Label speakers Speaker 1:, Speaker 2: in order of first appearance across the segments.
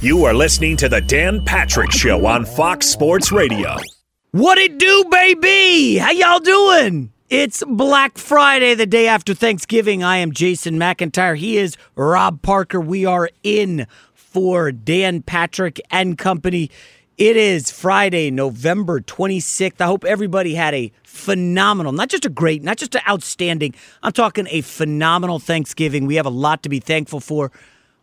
Speaker 1: You are listening to the Dan Patrick Show on Fox Sports Radio.
Speaker 2: What it do, baby? How y'all doing? It's Black Friday, the day after Thanksgiving. I am Jason McIntyre. He is Rob Parker. We are in for Dan Patrick and company. It is Friday, November 26th. I hope everybody had a phenomenal, not just a great, not just an outstanding, I'm talking a phenomenal Thanksgiving. We have a lot to be thankful for.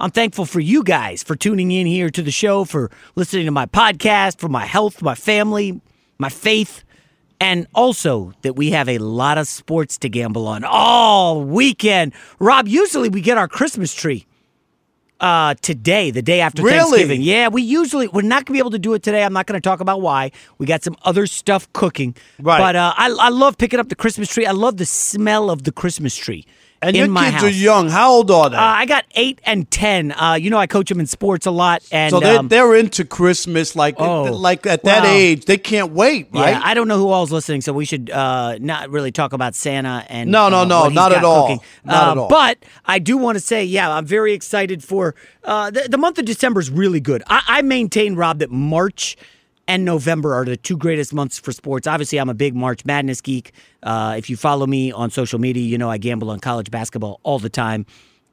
Speaker 2: I'm thankful for you guys for tuning in here to the show, for listening to my podcast, for my health, my family, my faith, and also that we have a lot of sports to gamble on all weekend. Rob, usually we get our Christmas tree uh, today, the day after
Speaker 3: Really?
Speaker 2: Thanksgiving. Yeah, we usually we're not gonna be able to do it today. I'm not gonna talk about why. We got some other stuff cooking.
Speaker 3: Right.
Speaker 2: But uh, I I love picking up the Christmas tree. I love the smell of the Christmas tree.
Speaker 3: And
Speaker 2: in
Speaker 3: your
Speaker 2: my
Speaker 3: kids
Speaker 2: house.
Speaker 3: are young. How old are they?
Speaker 2: Uh, I got eight and ten. Uh, you know, I coach them in sports a lot, and
Speaker 3: so they're,
Speaker 2: um,
Speaker 3: they're into Christmas, like
Speaker 2: Oh,
Speaker 3: like at that
Speaker 2: well,
Speaker 3: age, they can't wait, right?
Speaker 2: Yeah, I don't know who all's listening, so we should uh, not really talk about Santa and
Speaker 3: No, no,
Speaker 2: uh,
Speaker 3: no, not at all.
Speaker 2: cooking.
Speaker 3: Not at all.
Speaker 2: But I do want to say, yeah, I'm very excited for uh, the, the month of December is really good. I, I maintain, Rob, that March and November are the two greatest months for sports. Obviously, I'm a big March Madness geek. Uh, if you follow me on social media, you know I gamble on college basketball all the time.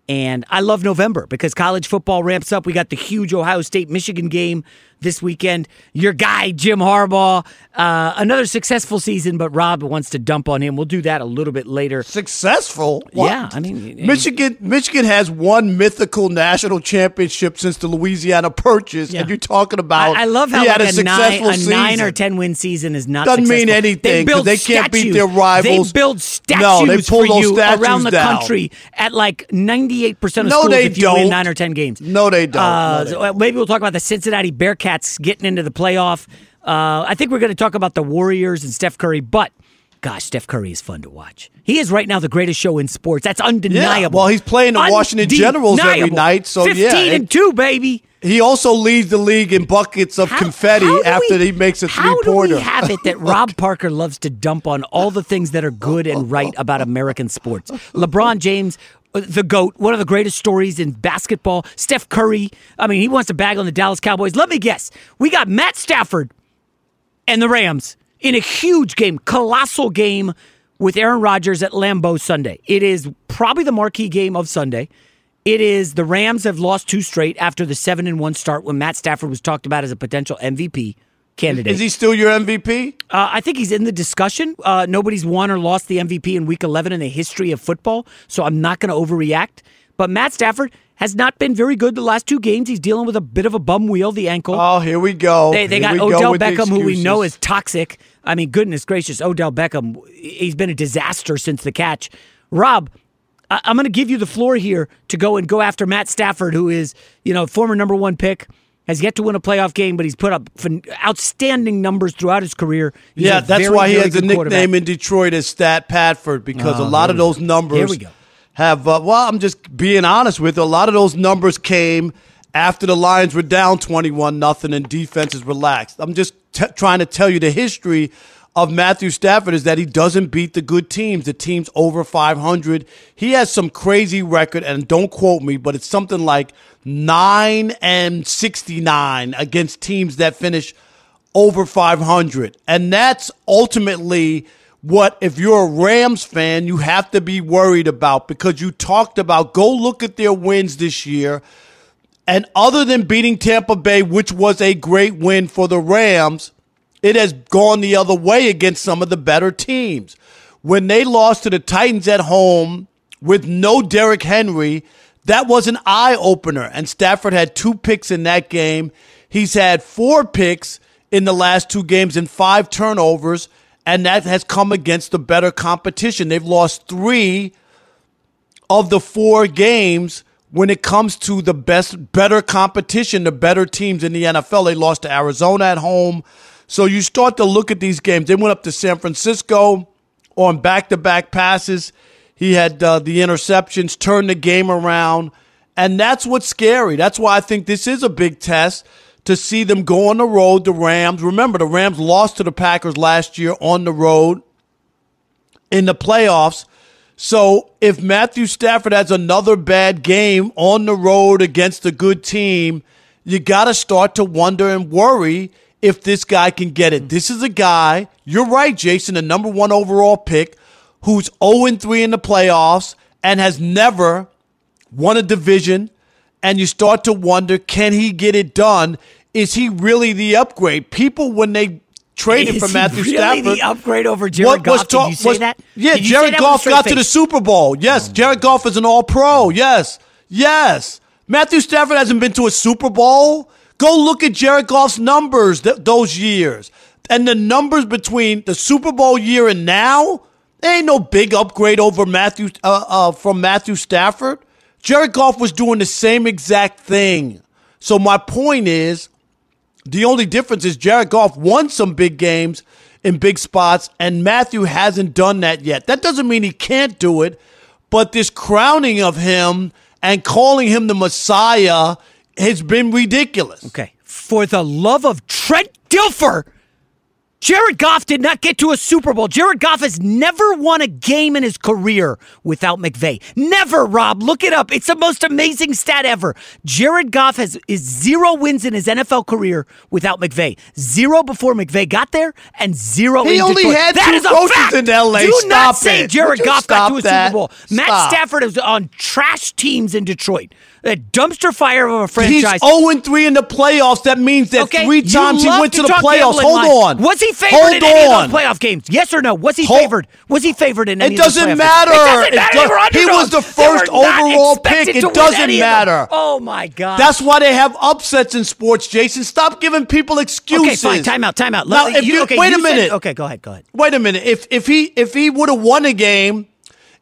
Speaker 2: And I love November because college football ramps up. We got the huge Ohio State Michigan game this weekend. Your guy, Jim Harbaugh, uh, another successful season, but Rob wants to dump on him. We'll do that a little bit later.
Speaker 3: Successful? What?
Speaker 2: Yeah, I mean,
Speaker 3: Michigan Michigan has one mythical national championship since the Louisiana Purchase,
Speaker 2: Yeah.
Speaker 3: and you're talking about
Speaker 2: I, I love how
Speaker 3: he had
Speaker 2: like
Speaker 3: a
Speaker 2: a, nine,
Speaker 3: successful
Speaker 2: a nine or ten win season is not
Speaker 3: Doesn't mean anything,
Speaker 2: They
Speaker 3: they can't beat their rivals.
Speaker 2: They build statues
Speaker 3: No, they pull
Speaker 2: for
Speaker 3: those
Speaker 2: you
Speaker 3: statues
Speaker 2: around the
Speaker 3: down.
Speaker 2: country at like ninety eight percent of
Speaker 3: No,
Speaker 2: schools
Speaker 3: they
Speaker 2: if you
Speaker 3: don't.
Speaker 2: nine or ten games.
Speaker 3: No, they don't.
Speaker 2: Uh,
Speaker 3: No, they
Speaker 2: so, uh, maybe we'll talk about the Cincinnati Bearcats getting into the playoff. Uh, I think we're going to talk about the Warriors and Steph Curry, but gosh, Steph Curry is fun to watch. He is right now the greatest show in sports. That's undeniable.
Speaker 3: well, he's playing the Washington Generals every night, so yeah,
Speaker 2: fifteen
Speaker 3: it-
Speaker 2: and two, baby.
Speaker 3: He also leads the league in buckets of
Speaker 2: How-
Speaker 3: confetti
Speaker 2: how
Speaker 3: after
Speaker 2: we-
Speaker 3: he makes a three pointer.
Speaker 2: How do we have it that Rob Parker loves to dump on all the things that are good and right about American sports? LeBron James, Uh, the GOAT, one of the greatest stories in basketball. Steph Curry, I mean, he wants to bag on the Dallas Cowboys. Let me guess. We got Matt Stafford and the Rams in a huge game, colossal game with Aaron Rodgers at Lambeau Sunday. It is probably the marquee game of Sunday. It is the Rams have lost two straight after the seven and one start when Matt Stafford was talked about as a potential MVP candidate.
Speaker 3: Is he still your MVP?
Speaker 2: Uh, I think he's in the discussion. Uh, nobody's won or lost the MVP in Week 11 in the history of football, so I'm not going to overreact. But Matt Stafford has not been very good the last two games. He's dealing with a bit of a bum wheel, the ankle.
Speaker 3: Oh, here we go.
Speaker 2: They, they got
Speaker 3: we go
Speaker 2: Odell Beckham, who we know is toxic. I mean, goodness gracious, Odell Beckham, he's been a disaster since the catch. Rob, I- I'm going to give you the floor here to go and go after Matt Stafford, who is, you know, former number one pick, has yet to win a playoff game, but he's put up outstanding numbers throughout his career. He's
Speaker 3: yeah, that's
Speaker 2: very,
Speaker 3: why he has a nickname in Detroit as Stat Padford because
Speaker 2: Oh,
Speaker 3: a lot of those numbers
Speaker 2: Here we go.
Speaker 3: have. Uh, well, I'm just being honest with you. A lot of those numbers came after the Lions were down 21 nothing and defenses relaxed. I'm just t- trying to tell you the history of Matthew Stafford is that he doesn't beat the good teams, the teams over 500. He has some crazy record, and don't quote me, but it's something like 9 and 69 against teams that finish over 500. And that's ultimately what, if you're a Rams fan, you have to be worried about because you talked about go look at their wins this year. And other than beating Tampa Bay, which was a great win for the Rams, it has gone the other way against some of the better teams. When they lost to the Titans at home with no Derrick Henry, that was an eye opener. And Stafford had two picks in that game. He's had four picks in the last two games and five turnovers, and that has come against the better competition. They've lost three of the four games when it comes to the best, better competition, the better teams in the NFL. They lost to Arizona at home. So you start to look at these games. They went up to San Francisco on back to back passes. He had uh, the interceptions, turned the game around. And that's what's scary. That's why I think this is a big test to see them go on the road, the Rams. Remember, the Rams lost to the Packers last year on the road in the playoffs. So if Matthew Stafford has another bad game on the road against a good team, you got to start to wonder and worry if this guy can get it. This is a guy, you're right, Jason, the number one overall pick who's 0 3 in the playoffs and has never won a division. And you start to wonder, can he get it done? Is he really the upgrade? People, when they traded
Speaker 2: Is
Speaker 3: for
Speaker 2: he
Speaker 3: Matthew
Speaker 2: really
Speaker 3: Stafford.
Speaker 2: the upgrade over Jared Goff? Did you say
Speaker 3: was-
Speaker 2: that?
Speaker 3: Yeah,
Speaker 2: Did you say
Speaker 3: Jared
Speaker 2: that
Speaker 3: Goff got to the? Super Bowl. Yes, oh. Jared Goff is an All Pro. Yes, yes. Matthew Stafford hasn't been to a Super Bowl. Go look at Jared Goff's numbers th- those years, and the numbers between the Super Bowl year and now. Ain't no big upgrade over Matthew uh, uh, from Matthew Stafford. Jared Goff was doing the same exact thing. So my point is, the only difference is Jared Goff won some big games in big spots, and Matthew hasn't done that yet. That doesn't mean he can't do it, but this crowning of him and calling him the Messiah has been ridiculous.
Speaker 2: Okay. For the love of Trent Dilfer, Jared Goff did not get to a Super Bowl. Jared Goff has never won a game in his career without McVay. Never, Rob. Look it up. It's the most amazing stat ever. Jared Goff has is zero wins in his NFL career without McVay. Zero before McVay got there, and zero.
Speaker 3: He
Speaker 2: in
Speaker 3: only
Speaker 2: Detroit.
Speaker 3: had
Speaker 2: That
Speaker 3: two
Speaker 2: is a
Speaker 3: coaches
Speaker 2: fact.
Speaker 3: in LA.
Speaker 2: Do not
Speaker 3: Stop
Speaker 2: say
Speaker 3: it.
Speaker 2: Jared Goff got to a
Speaker 3: that?
Speaker 2: Super Bowl. Matt
Speaker 3: Stop.
Speaker 2: Stafford is on trash teams in Detroit. A dumpster fire of a
Speaker 3: He's
Speaker 2: franchise.
Speaker 3: 0 3 in the playoffs. That means that
Speaker 2: Okay,
Speaker 3: three times he went to the playoffs. Hold
Speaker 2: lines.
Speaker 3: on.
Speaker 2: Was he favored
Speaker 3: Hold
Speaker 2: in any
Speaker 3: on.
Speaker 2: of those playoff games? Yes or no? Was he
Speaker 3: Hold-
Speaker 2: favored? Was he favored in any
Speaker 3: It
Speaker 2: of those
Speaker 3: doesn't
Speaker 2: playoff
Speaker 3: matter.
Speaker 2: games? It doesn't
Speaker 3: It
Speaker 2: matter.
Speaker 3: does-
Speaker 2: They were
Speaker 3: he was the first overall pick. It doesn't
Speaker 2: any
Speaker 3: matter.
Speaker 2: Oh my god.
Speaker 3: That's why they have upsets in sports, Jason. Stop giving people excuses.
Speaker 2: okay. Fine. Time out. Time out.
Speaker 3: Now, if you,
Speaker 2: okay,
Speaker 3: wait
Speaker 2: you
Speaker 3: a
Speaker 2: said-
Speaker 3: minute.
Speaker 2: okay. Go ahead. Go ahead.
Speaker 3: Wait a minute. If if he if he would have won a game,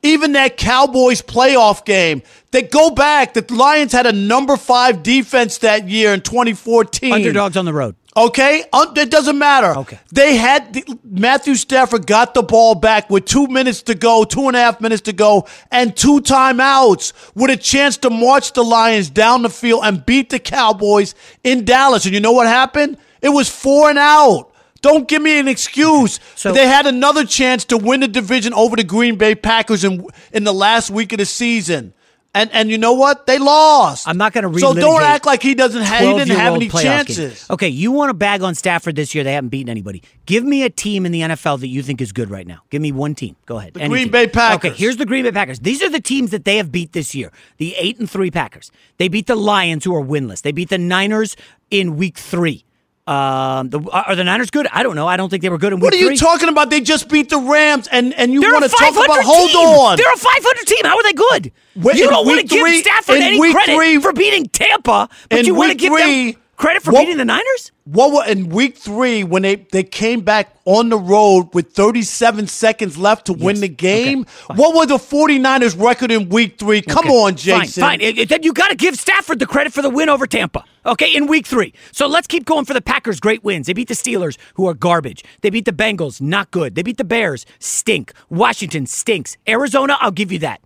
Speaker 3: even that Cowboys playoff game, they go back. The Lions had a number five defense that year in 2014.
Speaker 2: Underdogs on the road.
Speaker 3: Okay, it doesn't matter.
Speaker 2: Okay.
Speaker 3: they had the, Matthew Stafford got the ball back with two minutes to go, two and a half minutes to go, and two timeouts with a chance to march the Lions down the field and beat the Cowboys in Dallas. And you know what happened? It was four and out. Don't give me an excuse.
Speaker 2: So-
Speaker 3: they had another chance to win the division over the Green Bay Packers in in the last week of the season. And and you know what? They lost.
Speaker 2: I'm not going to
Speaker 3: So don't act like he doesn't have he didn't have any chances.
Speaker 2: games. Okay, you want to bag on Stafford this year? They haven't beaten anybody. Give me a team in the NFL that you think is good right now. Give me one team. Go ahead. Any
Speaker 3: Green
Speaker 2: team.
Speaker 3: Bay Packers.
Speaker 2: Okay, here's the Green Bay Packers. These are the teams that they have beat this year. The eight and three Packers. They beat the Lions, who are winless. They beat the Niners in Week Three. Um, the, are the Niners good? I don't know. I don't think they were good in Week
Speaker 3: What are you
Speaker 2: Three.
Speaker 3: talking about? They just beat the Rams, and and you want to talk
Speaker 2: 500
Speaker 3: about? Hold on.
Speaker 2: They're a 500 team. How are they good?
Speaker 3: Wait,
Speaker 2: you don't want to give Stafford any credit
Speaker 3: three-
Speaker 2: for beating Tampa, but you want to give
Speaker 3: three,
Speaker 2: them. Credit for
Speaker 3: What-
Speaker 2: beating the Niners?
Speaker 3: What were in week three when they, they came back on the road with 37 seconds left to win the game?
Speaker 2: Okay,
Speaker 3: what was the 49ers record in week three? Come
Speaker 2: Okay,
Speaker 3: on, Jason.
Speaker 2: Fine, fine. Then you got to give Stafford the credit for the win over Tampa. Okay, in week three. So let's keep going for the Packers' great wins. They beat the Steelers, who are garbage. They beat the Bengals, not good. They beat the Bears, stink. Washington stinks. Arizona, I'll give you that.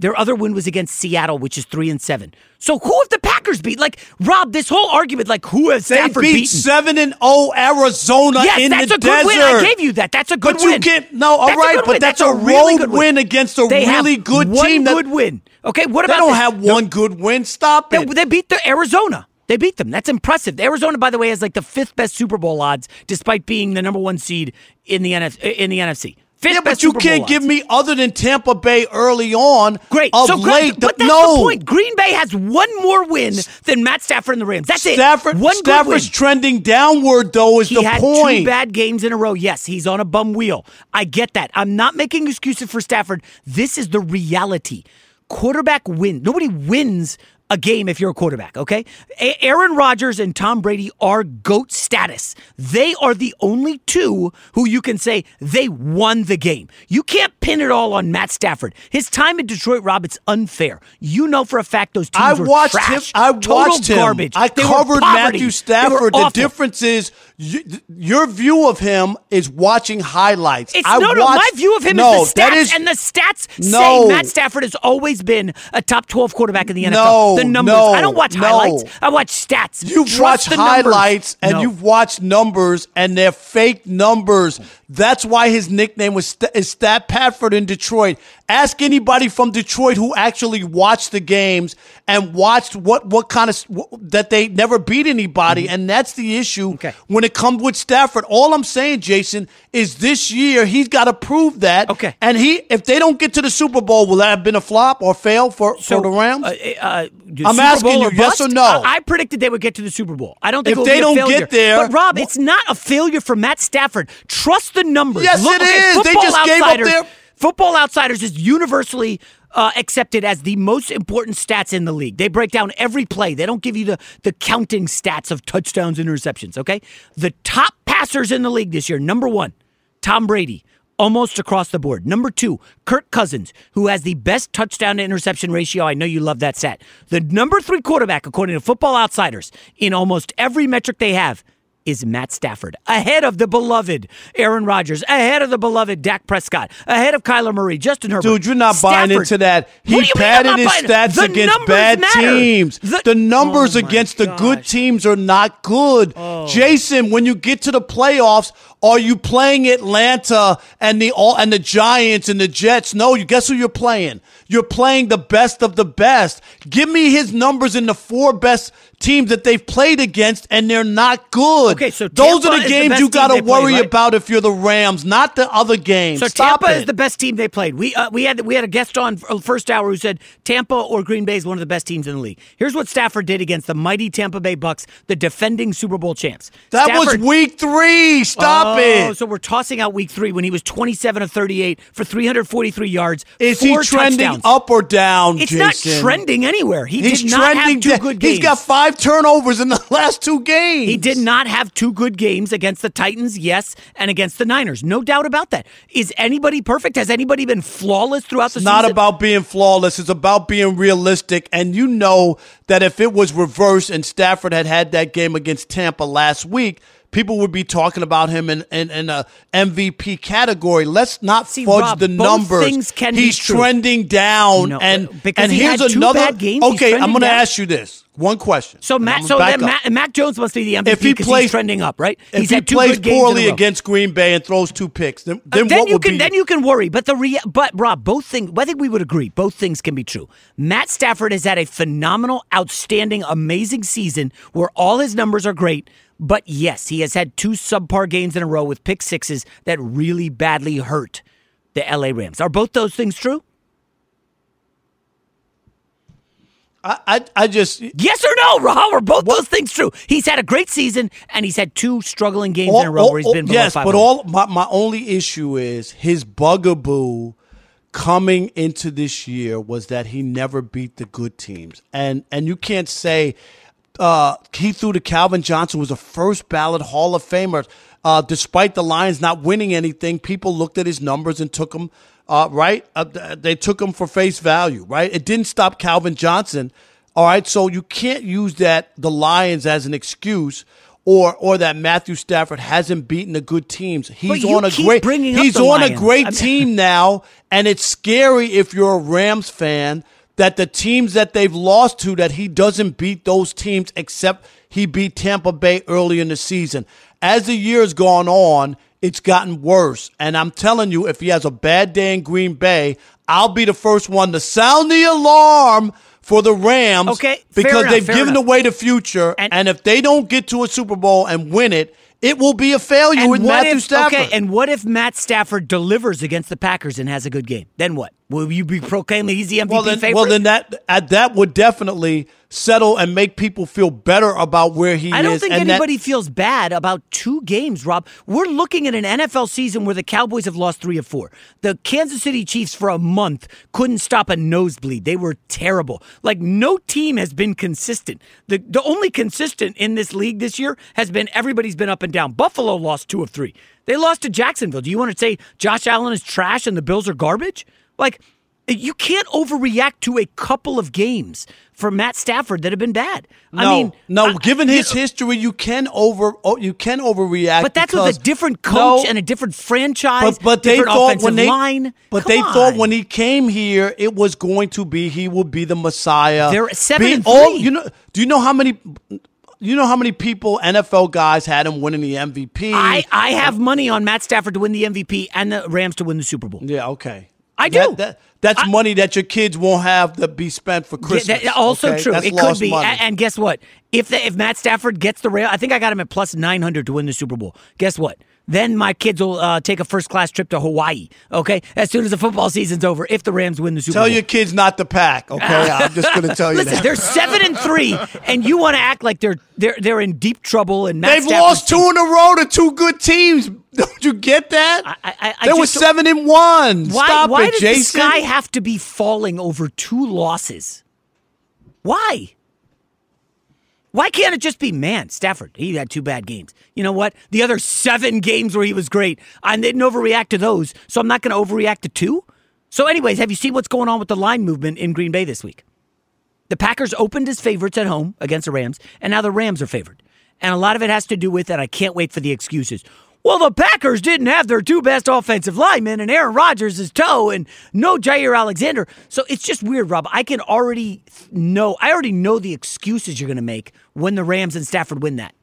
Speaker 2: Their other win was against Seattle, which is three and seven. So who have the Packers beat? Like Rob, this whole argument, like who has
Speaker 3: They
Speaker 2: Stafford
Speaker 3: beat
Speaker 2: beaten?
Speaker 3: seven and zero Arizona
Speaker 2: yes,
Speaker 3: in
Speaker 2: that's
Speaker 3: the
Speaker 2: a good
Speaker 3: desert.
Speaker 2: win. I gave you that. That's a good win.
Speaker 3: But you can't- no, all
Speaker 2: That's
Speaker 3: right, but
Speaker 2: win.
Speaker 3: that's a
Speaker 2: really
Speaker 3: road
Speaker 2: good
Speaker 3: win against a
Speaker 2: They
Speaker 3: really good
Speaker 2: one
Speaker 3: team that-
Speaker 2: good win. Okay, what about?
Speaker 3: They don't
Speaker 2: this?
Speaker 3: have one good win. Stop
Speaker 2: they,
Speaker 3: it.
Speaker 2: they beat the Arizona. They beat them. That's impressive. Arizona, by the way, has like the fifth best Super Bowl odds, despite being the number one seed in the NF, in the NFC. Fifth
Speaker 3: yeah, but you
Speaker 2: Super
Speaker 3: can't
Speaker 2: Bowl
Speaker 3: give
Speaker 2: odds.
Speaker 3: me other than Tampa Bay early on.
Speaker 2: Great.
Speaker 3: Of
Speaker 2: so great.
Speaker 3: late,
Speaker 2: but
Speaker 3: the-
Speaker 2: that's
Speaker 3: no.
Speaker 2: the point. Green Bay has one more win than Matt Stafford and the Rams. That's
Speaker 3: Stafford,
Speaker 2: it. One
Speaker 3: Stafford's trending downward, though, is
Speaker 2: He
Speaker 3: the
Speaker 2: had
Speaker 3: point.
Speaker 2: two bad games in a row. Yes, he's on a bum wheel. I get that. I'm not making excuses for Stafford. This is the reality. Quarterback win. Nobody wins a game if you're a quarterback, okay? A- Aaron Rodgers and Tom Brady are GOAT status. They are the only two who you can say they won the game. You can't pin it all on Matt Stafford. His time in Detroit, Rob, it's unfair. You know for a fact those teams
Speaker 3: I
Speaker 2: were
Speaker 3: watched
Speaker 2: trash,
Speaker 3: him. I
Speaker 2: total
Speaker 3: watched him.
Speaker 2: garbage.
Speaker 3: I
Speaker 2: They
Speaker 3: covered. Matthew Stafford. The difference is you, your view of him is watching highlights.
Speaker 2: It's
Speaker 3: I
Speaker 2: no, no.
Speaker 3: watched-
Speaker 2: My view of him
Speaker 3: no,
Speaker 2: is the stats,
Speaker 3: is-
Speaker 2: and the stats
Speaker 3: No.
Speaker 2: say Matt Stafford has always been a top twelve quarterback in the NFL.
Speaker 3: No,
Speaker 2: the numbers.
Speaker 3: no,
Speaker 2: I don't watch
Speaker 3: no.
Speaker 2: highlights. I watch stats.
Speaker 3: You've
Speaker 2: Trust
Speaker 3: watched
Speaker 2: the numbers.
Speaker 3: highlights and
Speaker 2: No.
Speaker 3: you've watched numbers, and they're fake numbers. That's why his nickname was St- is Stat Padford in Detroit. Ask anybody from Detroit who actually watched the games and watched what what kind of what, that they never beat anybody, and that's the issue
Speaker 2: Mm-hmm. Okay.
Speaker 3: when it comes with Stafford. All I'm saying, Jason, is this year he's got to prove that.
Speaker 2: Okay.
Speaker 3: and he if they don't get to the Super Bowl, will that have been a flop or fail for for the Rams?
Speaker 2: uh, uh, the
Speaker 3: I'm
Speaker 2: Super
Speaker 3: asking
Speaker 2: Bowl
Speaker 3: you,
Speaker 2: or
Speaker 3: yes or no?
Speaker 2: I, I predicted they would get to the Super Bowl. I don't think
Speaker 3: If they don't
Speaker 2: failure.
Speaker 3: get there-
Speaker 2: but Rob, it's not a failure for Matt Stafford. Trust the numbers.
Speaker 3: Yes,
Speaker 2: Look,
Speaker 3: it
Speaker 2: okay,
Speaker 3: is. They
Speaker 2: Football
Speaker 3: just gave up
Speaker 2: Outsiders,
Speaker 3: their-
Speaker 2: Football Outsiders is universally uh, accepted as the most important stats in the league. They break down every play. They don't give you the, the counting stats of touchdowns and interceptions, okay? The top passers in the league this year, number one, Tom Brady, almost across the board. Number two, Kirk Cousins, who has the best touchdown to interception ratio. I know you love that stat. The number three quarterback, according to Football Outsiders, in almost every metric they have, is Matt Stafford, ahead of the beloved Aaron Rodgers, ahead of the beloved Dak Prescott, ahead of Kyler Murray, Justin Herbert.
Speaker 3: Dude, you're not buying into that. He
Speaker 2: What do you mean I'm
Speaker 3: padded his stats
Speaker 2: The
Speaker 3: against bad
Speaker 2: matter.
Speaker 3: teams.
Speaker 2: The,
Speaker 3: The, numbers
Speaker 2: Oh my
Speaker 3: against the good teams are not good.
Speaker 2: Oh.
Speaker 3: Jason, when you get to the playoffs, are you playing Atlanta and the all and the Giants and the Jets? No, you guess who you're playing? You're playing the best of the best. Give me his numbers in the four best teams that they've played against, and they're not good.
Speaker 2: Okay, so
Speaker 3: those
Speaker 2: Tampa
Speaker 3: are
Speaker 2: is
Speaker 3: the
Speaker 2: the
Speaker 3: games
Speaker 2: best
Speaker 3: you got to
Speaker 2: they played,
Speaker 3: worry
Speaker 2: right?
Speaker 3: about if you're the Rams, not the other games.
Speaker 2: So
Speaker 3: Stop
Speaker 2: Tampa
Speaker 3: it.
Speaker 2: is the best team they played. We uh, we had we had a guest on first hour who said Tampa or Green Bay is one of the best teams in the league. Here's what Stafford did against the mighty Tampa Bay Bucks, the defending Super Bowl champs.
Speaker 3: That
Speaker 2: Stafford-
Speaker 3: was week three. Stop
Speaker 2: oh,
Speaker 3: it.
Speaker 2: So we're tossing out week three when he was 27 of 38 for 343 yards.
Speaker 3: Is he trending
Speaker 2: touchdowns.
Speaker 3: up or down,
Speaker 2: It's
Speaker 3: Jason?
Speaker 2: not trending anywhere. He
Speaker 3: He's
Speaker 2: did not
Speaker 3: trending.
Speaker 2: have two good games.
Speaker 3: He's got five turnovers in the last two games.
Speaker 2: He did not have two good games against the Titans, yes, and against the Niners. No doubt about that. Is anybody perfect? Has anybody been flawless throughout the season?
Speaker 3: It's not about being flawless. It's about being realistic. And you know that if it was reversed and Stafford had had that game against Tampa last week, people would be talking about him in, in, in a MVP category. Let's not
Speaker 2: See,
Speaker 3: fudge
Speaker 2: Rob,
Speaker 3: the numbers.
Speaker 2: things can be
Speaker 3: He's trending down.
Speaker 2: No,
Speaker 3: and
Speaker 2: because
Speaker 3: and
Speaker 2: he
Speaker 3: here's
Speaker 2: had two
Speaker 3: another.
Speaker 2: bad games.
Speaker 3: Okay, I'm going to ask you this one question.
Speaker 2: So Matt, so then. Matt, Matt Jones must be the MVP
Speaker 3: if he plays
Speaker 2: he's trending up, right?
Speaker 3: If
Speaker 2: he's
Speaker 3: he
Speaker 2: had two
Speaker 3: plays poorly
Speaker 2: in a row.
Speaker 3: against Green Bay and throws two picks, then,
Speaker 2: Uh,
Speaker 3: then,
Speaker 2: then
Speaker 3: what
Speaker 2: you
Speaker 3: would
Speaker 2: can
Speaker 3: be?
Speaker 2: then you can worry. But the rea- but Rob, both things. I think we would agree. Both things can be true. Matt Stafford has had a phenomenal, outstanding, amazing season where all his numbers are great. But yes, he has had two subpar games in a row with pick sixes that really badly hurt the LA Rams. Are both those things true?
Speaker 3: I, I, I just
Speaker 2: Yes or no, Rob? Are both those things true? He's had a great season and he's had two struggling games in a row
Speaker 3: all-
Speaker 2: where he's been
Speaker 3: yes, but all my, my only issue is his bugaboo coming into this year was that he never beat the good teams, and and you can't say uh, he threw to Calvin Johnson was a first ballot Hall of Famer. Uh, despite the Lions not winning anything, people looked at his numbers and took him uh, right. Uh, they took him for face value. Right. It didn't stop Calvin Johnson. All right. So you can't use that the Lions as an excuse. Or, or that Matthew Stafford hasn't beaten the good teams. He's on a great. He's on
Speaker 2: Lions.
Speaker 3: a great
Speaker 2: I mean,
Speaker 3: team now, and it's scary if you're a Rams fan that the teams that they've lost to that he doesn't beat those teams except he beat Tampa Bay early in the season. As the year's gone on, it's gotten worse. And I'm telling you, if he has a bad day in Green Bay, I'll be the first one to sound the alarm for the Rams.
Speaker 2: Okay,
Speaker 3: because
Speaker 2: enough,
Speaker 3: they've given
Speaker 2: enough.
Speaker 3: away the future.
Speaker 2: And-
Speaker 3: And, if they don't get to a Super Bowl and win it, it will be a failure
Speaker 2: And
Speaker 3: with Matthew
Speaker 2: if,
Speaker 3: Stafford.
Speaker 2: Okay, and what if Matt Stafford delivers against the Packers and has a good game? Then what? Will you be proclaiming he's the MVP
Speaker 3: well, then,
Speaker 2: favorite?
Speaker 3: well, then that uh, that would definitely settle and make people feel better about where he is.
Speaker 2: I don't
Speaker 3: is.
Speaker 2: think
Speaker 3: and that-
Speaker 2: anybody feels bad about two games, Rob. We're looking at an NFL season where the Cowboys have lost three of four. The Kansas City Chiefs, for a month, couldn't stop a nosebleed. They were terrible. Like, no team has been consistent. The, the only consistent in this league this year has been everybody's been up and down. Buffalo lost two of three. They lost to Jacksonville. Do you want to say Josh Allen is trash and the Bills are garbage? Like, you can't overreact to a couple of games for Matt Stafford that have been bad.
Speaker 3: no,
Speaker 2: I mean,
Speaker 3: no.
Speaker 2: I-
Speaker 3: given his
Speaker 2: know-
Speaker 3: history, you can over oh, you can overreact.
Speaker 2: But that's
Speaker 3: because,
Speaker 2: with a different coach
Speaker 3: No,
Speaker 2: and a different franchise,
Speaker 3: but but they thought when they
Speaker 2: line.
Speaker 3: but
Speaker 2: Come
Speaker 3: they thought when he came here, it was going to be he would be the Messiah.
Speaker 2: They're seven
Speaker 3: Be-
Speaker 2: and
Speaker 3: all- you know? Do you know how many? You know how many people NFL guys had him winning the MVP?
Speaker 2: I, I have money on Matt Stafford to win the MVP and the Rams to win the Super Bowl.
Speaker 3: yeah, okay.
Speaker 2: I
Speaker 3: That-
Speaker 2: do.
Speaker 3: that- that's
Speaker 2: I-
Speaker 3: money that your kids won't have to be spent for Christmas.
Speaker 2: Yeah, that- also
Speaker 3: okay?
Speaker 2: true.
Speaker 3: That's
Speaker 2: it could be.
Speaker 3: money.
Speaker 2: And guess what? If the, if Matt Stafford gets the rail, I think I got him at plus nine hundred to win the Super Bowl. Guess what? Then my kids will uh, take a first class trip to Hawaii. Okay, as soon as the football season's over, if the Rams win the Super
Speaker 3: Tell
Speaker 2: Bowl.
Speaker 3: your kids not to pack. Okay, I'm just going to tell you
Speaker 2: Listen,
Speaker 3: that.
Speaker 2: they're seven and three, and you want to act like they're they're they're in deep trouble. And Matt
Speaker 3: They've
Speaker 2: Stafford's
Speaker 3: lost two
Speaker 2: team-
Speaker 3: in a row to two good teams. Don't you get that?
Speaker 2: I- I- I
Speaker 3: they were seven and one.
Speaker 2: Why,
Speaker 3: Stop
Speaker 2: why
Speaker 3: it,
Speaker 2: does
Speaker 3: Jason.
Speaker 2: the sky have to be falling over two losses? Why? Why can't it just be, man, Stafford, he had two bad games. You know what? The other seven games where he was great, I didn't overreact to those, so I'm not going to overreact to two. So, anyways, have you seen what's going on with the line movement in Green Bay this week? The Packers opened as favorites at home against the Rams, and now the Rams are favored. And a lot of it has to do with that. I can't wait for the excuses. Well, the Packers didn't have their two best offensive linemen, and Aaron Rodgers is toe, and no Jaire Alexander. So it's just weird, Rob. I can already know. I already know the excuses you're going to make when the Rams and Stafford win that.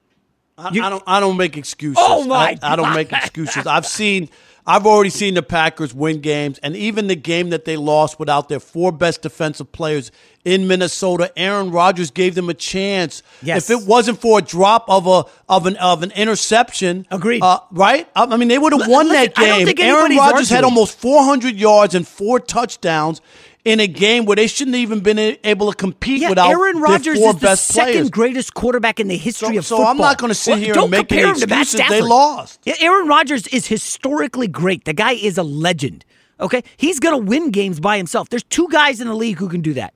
Speaker 3: I, I don't. I don't make excuses.
Speaker 2: Oh, my
Speaker 3: I, I don't make excuses. I've seen. I've already seen the Packers win games, and even the game that they lost without their four best defensive players in Minnesota, Aaron Rodgers gave them a chance.
Speaker 2: Yes.
Speaker 3: If it wasn't for a drop of a of an of an interception,
Speaker 2: Agreed.
Speaker 3: Uh, right? I, mean, they would have
Speaker 2: L-
Speaker 3: won
Speaker 2: listen,
Speaker 3: that game.
Speaker 2: think
Speaker 3: Aaron Rodgers had almost 400 yards and four touchdowns. In a game where they shouldn't have even been able to compete
Speaker 2: Yeah,
Speaker 3: without
Speaker 2: Aaron Rodgers is the second
Speaker 3: players.
Speaker 2: greatest quarterback in the history
Speaker 3: So-
Speaker 2: of
Speaker 3: so
Speaker 2: football.
Speaker 3: I'm not gonna sit
Speaker 2: Well,
Speaker 3: here
Speaker 2: don't
Speaker 3: and make
Speaker 2: compare
Speaker 3: any
Speaker 2: him to Matt
Speaker 3: excuses. They lost.
Speaker 2: Yeah, Aaron Rodgers is historically great. The guy is a legend. Okay, he's going to win games by himself. There's two guys in the league who can do that: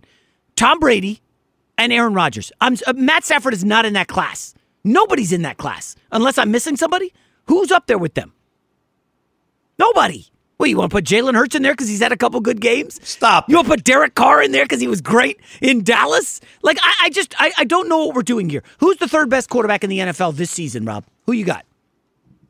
Speaker 2: Tom Brady and Aaron Rodgers. I'm uh, Matt Stafford is not in that class. Nobody's in that class unless I'm missing somebody. Who's up there with them? Nobody. Well, you want to put Jalen Hurts in there because he's had a couple good games?
Speaker 3: Stop
Speaker 2: You want to put Derek Carr in there because he was great in Dallas? Like, I, I just, I, I don't know what we're doing here. Who's the third best quarterback in the NFL this season, Rob? Who you got?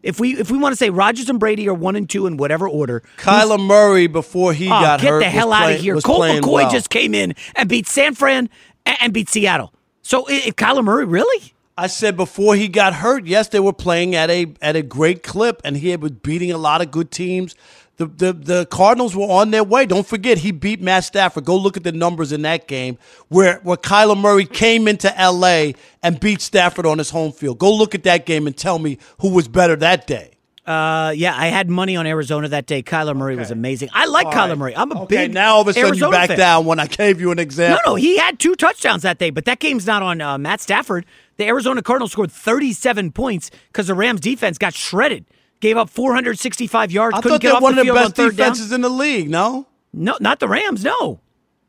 Speaker 2: If we if we want to say Rodgers and Brady are one and two in whatever order,
Speaker 3: Kyler Murray before he
Speaker 2: oh,
Speaker 3: got
Speaker 2: get
Speaker 3: hurt.
Speaker 2: the hell out
Speaker 3: play-
Speaker 2: of here. Colt McCoy
Speaker 3: well.
Speaker 2: just came in and beat San Fran and, and beat Seattle. So, if Kyler Murray really?
Speaker 3: I said before he got hurt, yes, they were playing at a at a great clip, and he was beating a lot of good teams. The, the the Cardinals were on their way. Don't forget, he beat Matt Stafford. Go look at the numbers in that game where where Kyler Murray came into L.A. and beat Stafford on his home field. Go look at that game and tell me who was better that day.
Speaker 2: Uh, yeah, I had money on Arizona that day. Kyler Murray was amazing. I like
Speaker 3: All
Speaker 2: Kyler
Speaker 3: right.
Speaker 2: Murray. I'm a
Speaker 3: okay,
Speaker 2: big
Speaker 3: now all of a sudden
Speaker 2: Arizona
Speaker 3: you back
Speaker 2: fan.
Speaker 3: down when I gave you an example.
Speaker 2: No, no, he had two touchdowns that day, but that game's not on uh, Matt Stafford. The Arizona Cardinals scored 37 points because the Rams defense got shredded. Gave up 465 yards.
Speaker 3: I
Speaker 2: couldn't
Speaker 3: thought
Speaker 2: get
Speaker 3: they're
Speaker 2: off
Speaker 3: one
Speaker 2: the
Speaker 3: of the
Speaker 2: field on
Speaker 3: best
Speaker 2: third down.
Speaker 3: defenses in the league. No,
Speaker 2: No, not the Rams. No,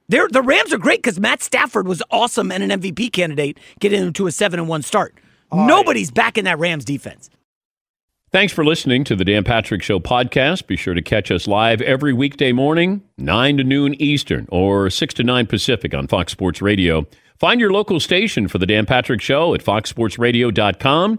Speaker 2: They're, the Rams are great because Matt Stafford was awesome and an MVP candidate getting them to a 7 and 1 start. Nobody's back in that Rams defense.
Speaker 4: Thanks for listening to the Dan Patrick Show podcast. Be sure to catch us live every weekday morning, 9 to noon Eastern or 6 to 9 Pacific on Fox Sports Radio. Find your local station for the Dan Patrick Show at foxsportsradio.com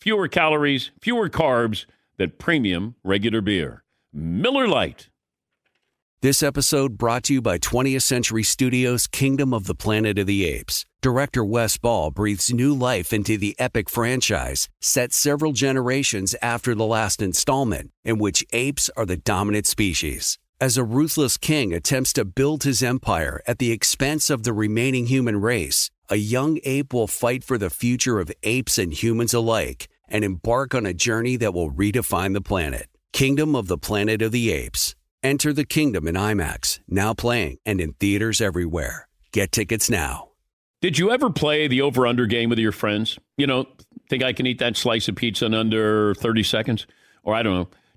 Speaker 4: fewer calories, fewer carbs than premium regular beer. Miller Lite.
Speaker 5: This episode brought to you by 20th Century Studios' Kingdom of the Planet of the Apes. Director Wes Ball breathes new life into the epic franchise, set several generations after the last installment, in which apes are the dominant species. As a ruthless king attempts to build his empire at the expense of the remaining human race, a young ape will fight for the future of apes and humans alike and embark on a journey that will redefine the planet. Kingdom of the Planet of the Apes. Enter the kingdom in IMAX, now playing and in theaters everywhere. Get tickets now.
Speaker 4: Did you ever play the over under game with your friends? You know, think I can eat that slice of pizza in under 30 seconds? Or I don't know,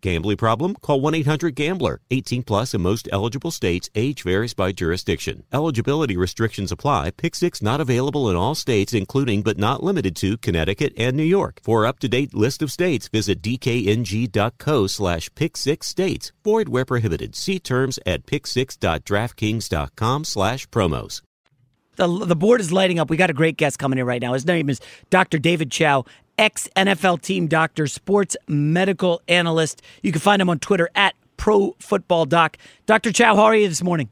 Speaker 6: Gambling problem? Call 1 800 Gambler. 18 plus in most eligible states. Age varies by jurisdiction. Eligibility restrictions apply. Pick six not available in all states, including but not limited to Connecticut and New York. For up to date list of states, visit dkng.co slash pick six states. Void where prohibited. See terms at pick6.draftkings.com slash promos.
Speaker 2: The, the board is lighting up. We got a great guest coming in right now. His name is Dr. David Chao, ex NFL team doctor, sports medical analyst. You can find him on Twitter at Pro Football Doc. Dr. Chao, how are you this morning?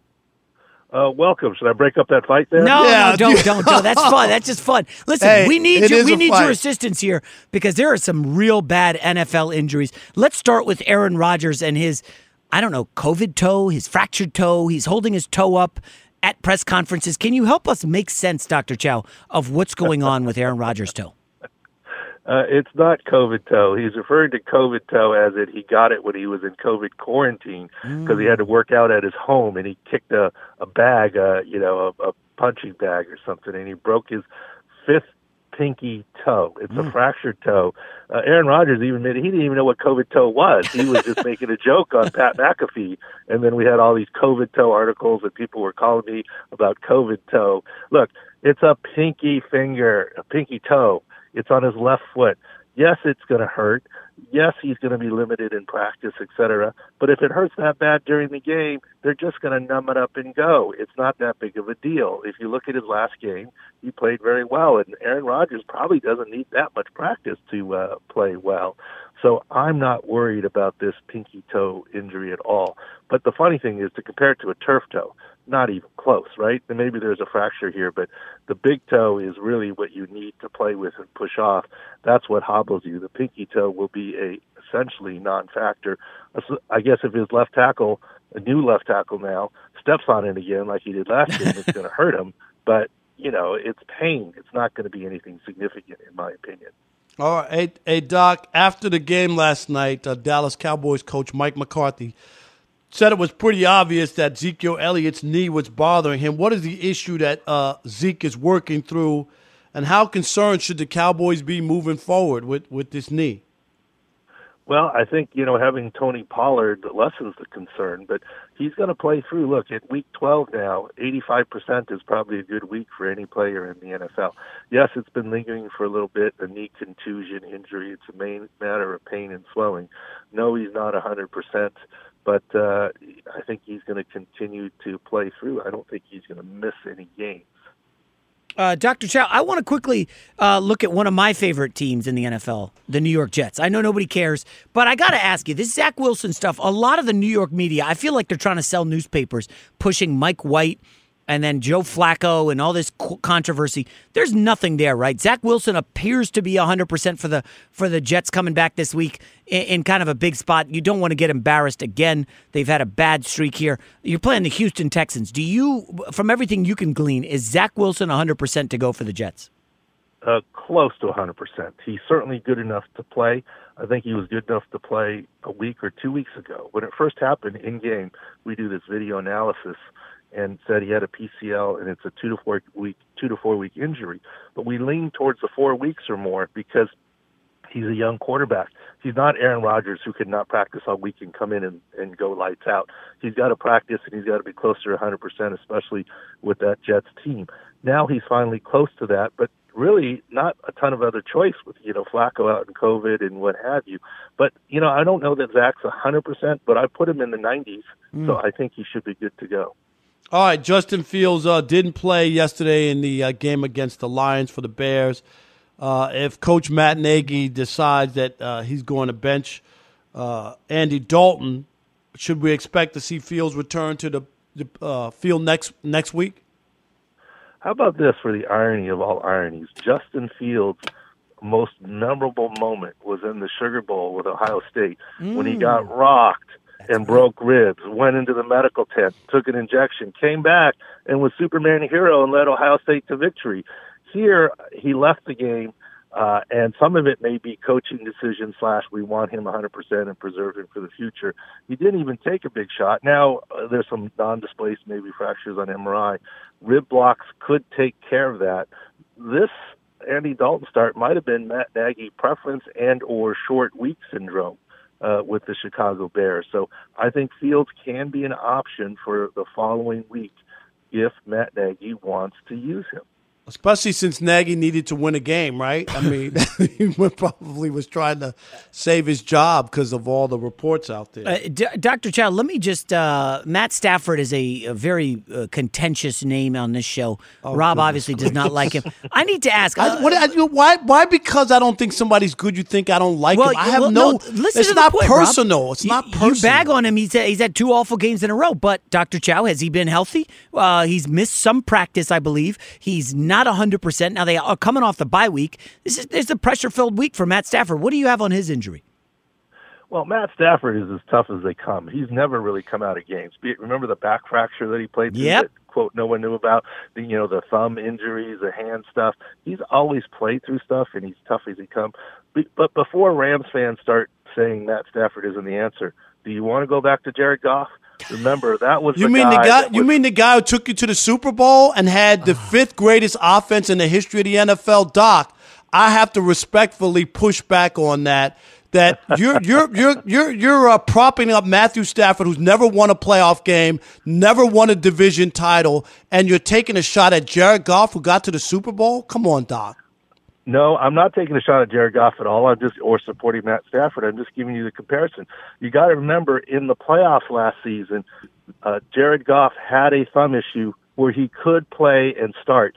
Speaker 7: Uh, welcome. Should I break up that fight there?
Speaker 2: No,
Speaker 3: Yeah,
Speaker 2: no, don't, don't, don't. That's fun. That's just fun. Listen,
Speaker 3: Hey,
Speaker 2: we need
Speaker 3: it
Speaker 2: your, we need
Speaker 3: fight.
Speaker 2: your assistance here because there are some real bad NFL injuries. Let's start with Aaron Rodgers and his I don't know, COVID toe, his fractured toe. He's holding his toe up at press conferences. Can you help us make sense, Dr. Chao, of what's going on with Aaron Rodgers' toe?
Speaker 7: Uh, it's not COVID toe. He's referring to COVID toe as it he got it when he was in COVID quarantine because he had to work out at his home and he kicked a a bag, uh, you know, a, a punching bag or something, and he broke his fifth pinky toe. It's a fractured toe. Uh, Aaron Rodgers even admitted he didn't even know what COVID toe was. He was just making a joke on Pat McAfee, and then we had all these COVID toe articles and people were calling me about COVID toe. Look, it's a pinky finger, a pinky toe. It's on his left foot. Yes, it's going to hurt. Yes, he's going to be limited in practice, etc. But if it hurts that bad during the game, they're just going to numb it up and go. It's not that big of a deal. If you look at his last game, he played very well, and Aaron Rodgers probably doesn't need that much practice to uh, play well. So I'm not worried about this pinky toe injury at all. But the funny thing is to compare it to a turf toe, not even close, right? And maybe there's a fracture here, but the big toe is really what you need to play with and push off. That's what hobbles you. The pinky toe will be a essentially non-factor. I guess if his left tackle, a new left tackle now, steps on it again like he did last game, it's going to hurt him. But you know, it's pain. It's not going to be anything significant, in my opinion.
Speaker 3: All right, hey, hey Doc. After the game last night, uh, Dallas Cowboys coach Mike McCarthy said it was pretty obvious that Ezekiel Elliott's knee was bothering him. What is the issue that uh, Zeke is working through, and how concerned should the Cowboys be moving forward with, with this knee?
Speaker 7: Well, I think you know having Tony Pollard lessens the concern, but he's going to play through. Look, at week 12 now, 85% is probably a good week for any player in the NFL. Yes, it's been lingering for a little bit, a knee contusion injury. It's a main matter of pain and swelling. No, he's not 100%, but uh, I think he's going to continue to play through. I don't think he's going to miss any games.
Speaker 2: Uh, Dr. Chao, I want to quickly uh, look at one of my favorite teams in the NFL, the New York Jets. I know nobody cares, but I got to ask you this Zach Wilson stuff, a lot of the New York media, I feel like they're trying to sell newspapers, pushing Mike White and then Joe Flacco and all this controversy. There's nothing there, right? Zach Wilson appears to be 100% for the for the Jets coming back this week in, in, kind of a big spot. You don't want to get embarrassed again. They've had a bad streak here. You're playing the Houston Texans. Do you, from everything you can glean, is Zach Wilson 100% to go for the Jets?
Speaker 7: Uh, close to 100%. He's certainly good enough to play. I think he was good enough to play a week or two weeks ago. When it first happened in game, we do this video analysis and said he had a PCL and it's a two to four week two to four week injury. But we lean towards the four weeks or more because he's a young quarterback. He's not Aaron Rodgers who could not practice all week and come in and, and go lights out. He's got to practice and he's got to be closer to 100%, especially with that Jets team. Now he's finally close to that, but really not a ton of other choice with you know Flacco out in COVID and what have you. But you know I don't know that Zach's hundred percent, but I put him in the 90s, mm. so I think he should be good to go.
Speaker 3: All right, Justin Fields uh, didn't play yesterday in the uh, game against the Lions for the Bears. Uh, if Coach Matt Nagy decides that uh, he's going to bench uh, Andy Dalton, should we expect to see Fields return to the, the uh, field next next week?
Speaker 7: How about this for the irony of all ironies? Justin Fields' most memorable moment was in the Sugar Bowl with Ohio State mm. when he got mm. rocked and broke ribs, went into the medical tent, took an injection, came back, and was Superman hero and led Ohio State to victory. Here, he left the game, uh, and some of it may be coaching decision slash we want him 100% and preserve him for the future. He didn't even take a big shot. Now uh, there's some non-displaced maybe fractures on MRI. Rib blocks could take care of that. This Andy Dalton start might have been Matt Nagy preference and or short week syndrome uh, with the Chicago Bears. So I think Fields can be an option for the following week if Matt Nagy wants to use him.
Speaker 3: Especially since Nagy needed to win a game, right? I mean, he probably was trying to save his job because of all the reports out there. Uh,
Speaker 2: D- Dr. Chao, let me just. Uh, Matt Stafford is a, a very uh, contentious name on this show. Oh, Rob obviously does not like him. I need to ask.
Speaker 3: I, what, I, why? Why? Because I don't think somebody's good. You think I don't like
Speaker 2: well,
Speaker 3: him? I have
Speaker 2: well,
Speaker 3: no.
Speaker 2: no listen
Speaker 3: it's
Speaker 2: to
Speaker 3: not
Speaker 2: point,
Speaker 3: personal.
Speaker 2: Rob.
Speaker 3: It's not
Speaker 2: you,
Speaker 3: personal.
Speaker 2: You bag on him. He's he's had two awful games in a row. But Dr. Chao, has he been healthy? Uh, he's missed some practice, I believe. He's not hundred percent. Now they are coming off the bye week. This is it's a pressure filled week for Matt Stafford. What do you have on his injury?
Speaker 7: Well, Matt Stafford is as tough as they come. He's never really come out of games. Remember the back fracture that he played through
Speaker 2: Yep.
Speaker 7: that quote no one knew about, the you know the thumb injuries, the hand stuff. He's always played through stuff, and he's tough as he come. But before Rams fans start saying Matt Stafford isn't the answer, do you want to go back to Jared Goff? Remember that was
Speaker 3: You
Speaker 7: the
Speaker 3: mean
Speaker 7: guy
Speaker 3: the guy?
Speaker 7: that
Speaker 3: You mean the guy who took you to the Super Bowl and had the fifth greatest offense in the history of the NFL? Doc, I have to respectfully push back on that. That you're you're you're you're you're uh, propping up Matthew Stafford, who's never won a playoff game, never won a division title, and you're taking a shot at Jared Goff, who got to the Super Bowl. Come on, Doc.
Speaker 7: No, I'm not taking a shot at Jared Goff at all. I'm just or supporting Matt Stafford. I'm just giving you the comparison. You got to remember in the playoffs last season, uh, Jared Goff had a thumb issue where he could play and start,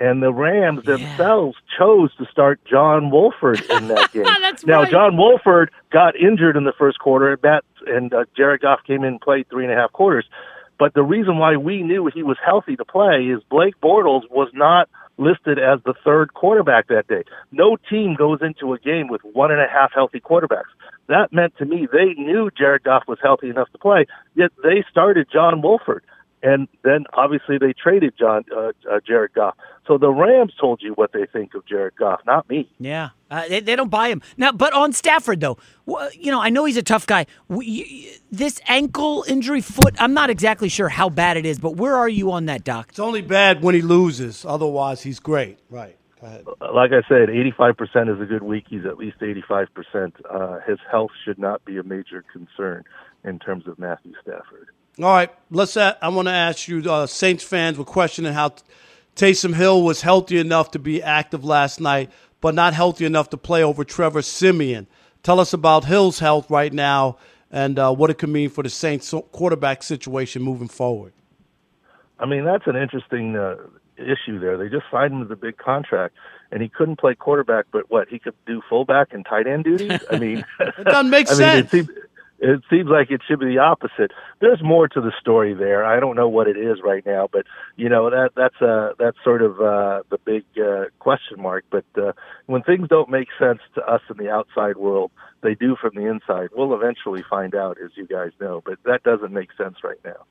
Speaker 7: and the Rams themselves chose to start John Wolford in that game. Now
Speaker 2: right.
Speaker 7: John Wolford got injured in the first quarter, and Matt and uh, Jared Goff came in and played three and a half quarters. But the reason why we knew he was healthy to play is Blake Bortles was not listed as the third quarterback that day. No team goes into a game with one and a half healthy quarterbacks. That meant to me they knew Jared Goff was healthy enough to play, yet they started John Wolford. And then obviously they traded John uh, uh, Jared Goff. So the Rams told you what they think of Jared Goff, not me.
Speaker 2: Yeah, uh, they, they don't buy him now. But on Stafford, though, wh- you know, I know he's a tough guy. W- you- This ankle injury, foot, I'm not exactly sure how bad it is, but where are you on that, Doc?
Speaker 3: It's only bad when he loses. Otherwise, he's great. Right.
Speaker 7: Like I said, 85% is a good week. He's at least 85%. Uh, his health should not be a major concern in terms of Matthew Stafford.
Speaker 3: All right, let's. a I want to ask you. Uh, Saints fans were questioning how Taysom Hill was healthy enough to be active last night, but not healthy enough to play over Trevor Siemian. Tell us about Hill's health right now and uh, what it could mean for the Saints quarterback situation moving forward.
Speaker 7: I mean, that's an interesting uh, issue there. They just signed him to the big contract, and he couldn't play quarterback, but what he could do fullback and tight end duties. I mean,
Speaker 3: It doesn't make
Speaker 7: I mean,
Speaker 3: sense.
Speaker 7: seems, it seems like it should be the opposite. There's more to the story there. I don't know what it is right now, but you know that that's uh that's sort of uh the big uh, question mark. But uh, when things don't make sense to us in the outside world, they do from the inside. We'll eventually find out, as you guys know. But that doesn't make sense right now.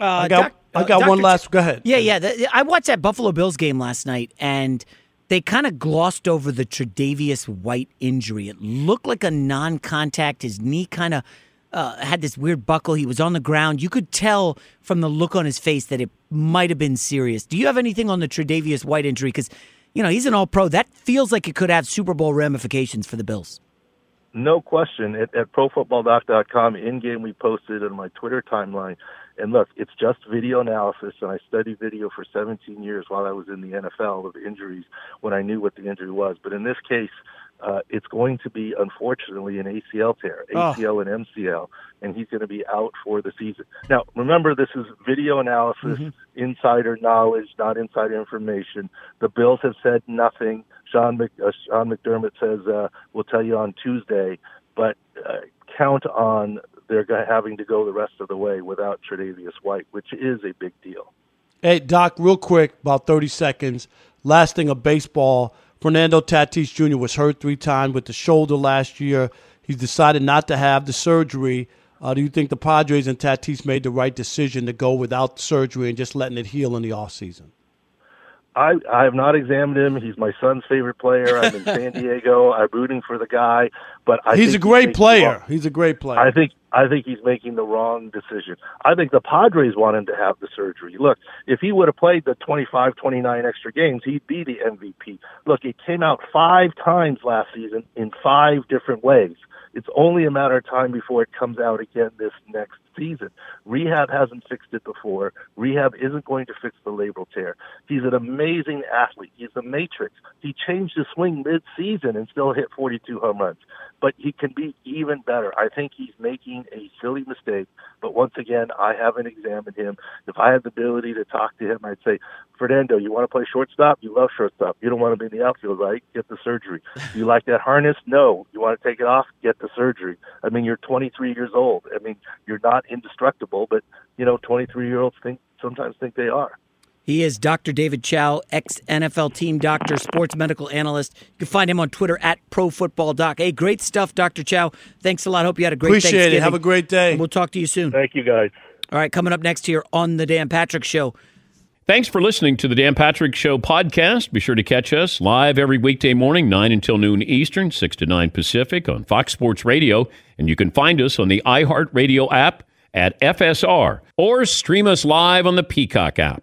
Speaker 2: Uh,
Speaker 3: I got,
Speaker 2: Doc-
Speaker 3: I
Speaker 2: uh,
Speaker 3: got one last. Go ahead.
Speaker 2: Yeah, yeah. The, I watched that Buffalo Bills game last night, and they kind of glossed over the Tre'Davious White injury. It looked like a non-contact. His knee kind of uh, had this weird buckle. He was on the ground. You could tell from the look on his face that it might have been serious. Do you have anything on the Tre'Davious White injury? Because you know he's an All-Pro. That feels like it could have Super Bowl ramifications for the Bills.
Speaker 7: No question. At, at ProFootballDoc.com, in game, we posted on my Twitter timeline. And look, it's just video analysis, and I studied video for 17 years while I was in the NFL of injuries when I knew what the injury was. But in this case, uh, it's going to be, unfortunately, an ACL tear,
Speaker 3: Oh.
Speaker 7: ACL and MCL, and he's going to be out for the season. Now, remember, this is video analysis, insider knowledge, not insider information. The Bills have said nothing. Sean, Mc, uh, Sean McDermott says uh, we'll tell you on Tuesday, but uh, count on they're having to go the rest of the way without Tre'Davious White, which is a big deal.
Speaker 3: Hey, Doc, real quick, about 30 seconds. Last thing of baseball. Fernando Tatis Jr. was hurt three times with the shoulder last year. He's decided not to have the surgery. Uh, do you think the Padres and Tatis made the right decision to go without surgery and just letting it heal in the offseason?
Speaker 7: I I have not examined him. He's my son's favorite player. I'm in San Diego. I'm rooting for the guy, but I
Speaker 3: he's a great player. He's a great player.
Speaker 7: I think I think he's making the wrong decision. I think the Padres want him to have the surgery. Look, if he would have played the 25, 29 extra games, he'd be the MVP. Look, it came out five times last season in five different ways. It's only a matter of time before it comes out again this next season. Rehab hasn't fixed it before. Rehab isn't going to fix the labral tear. He's an amazing athlete. He's a matrix. He changed his swing mid-season and still hit 42 home runs. But he can be even better. I think he's making a silly mistake. But once again, I haven't examined him. If I had the ability to talk to him, I'd say, Fernando, you want to play shortstop? You love shortstop. You don't want to be in the outfield, right? Get the surgery. You like that harness? No. You want to take it off? Get the surgery. I mean, you're 23 years old. I mean, you're not indestructible, but you know, 23 year olds think sometimes think they are.
Speaker 2: He is Dr. David Chao, ex NFL team doctor, sports medical analyst. You can find him on Twitter at ProFootballDoc. Hey, great stuff, Dr. Chao. Thanks a lot. Hope you had a great day.
Speaker 3: Appreciate
Speaker 2: Thanksgiving.
Speaker 3: it. Have a great day.
Speaker 2: And we'll talk to you soon.
Speaker 7: Thank you, guys.
Speaker 2: All right, coming up next here on the Dan Patrick Show.
Speaker 4: Thanks for listening to the Dan Patrick Show podcast. Be sure to catch us live every weekday morning, 9 until noon Eastern, 6 to 9 Pacific on Fox Sports Radio. And you can find us on the iHeartRadio app at FSR or stream us live on the Peacock app.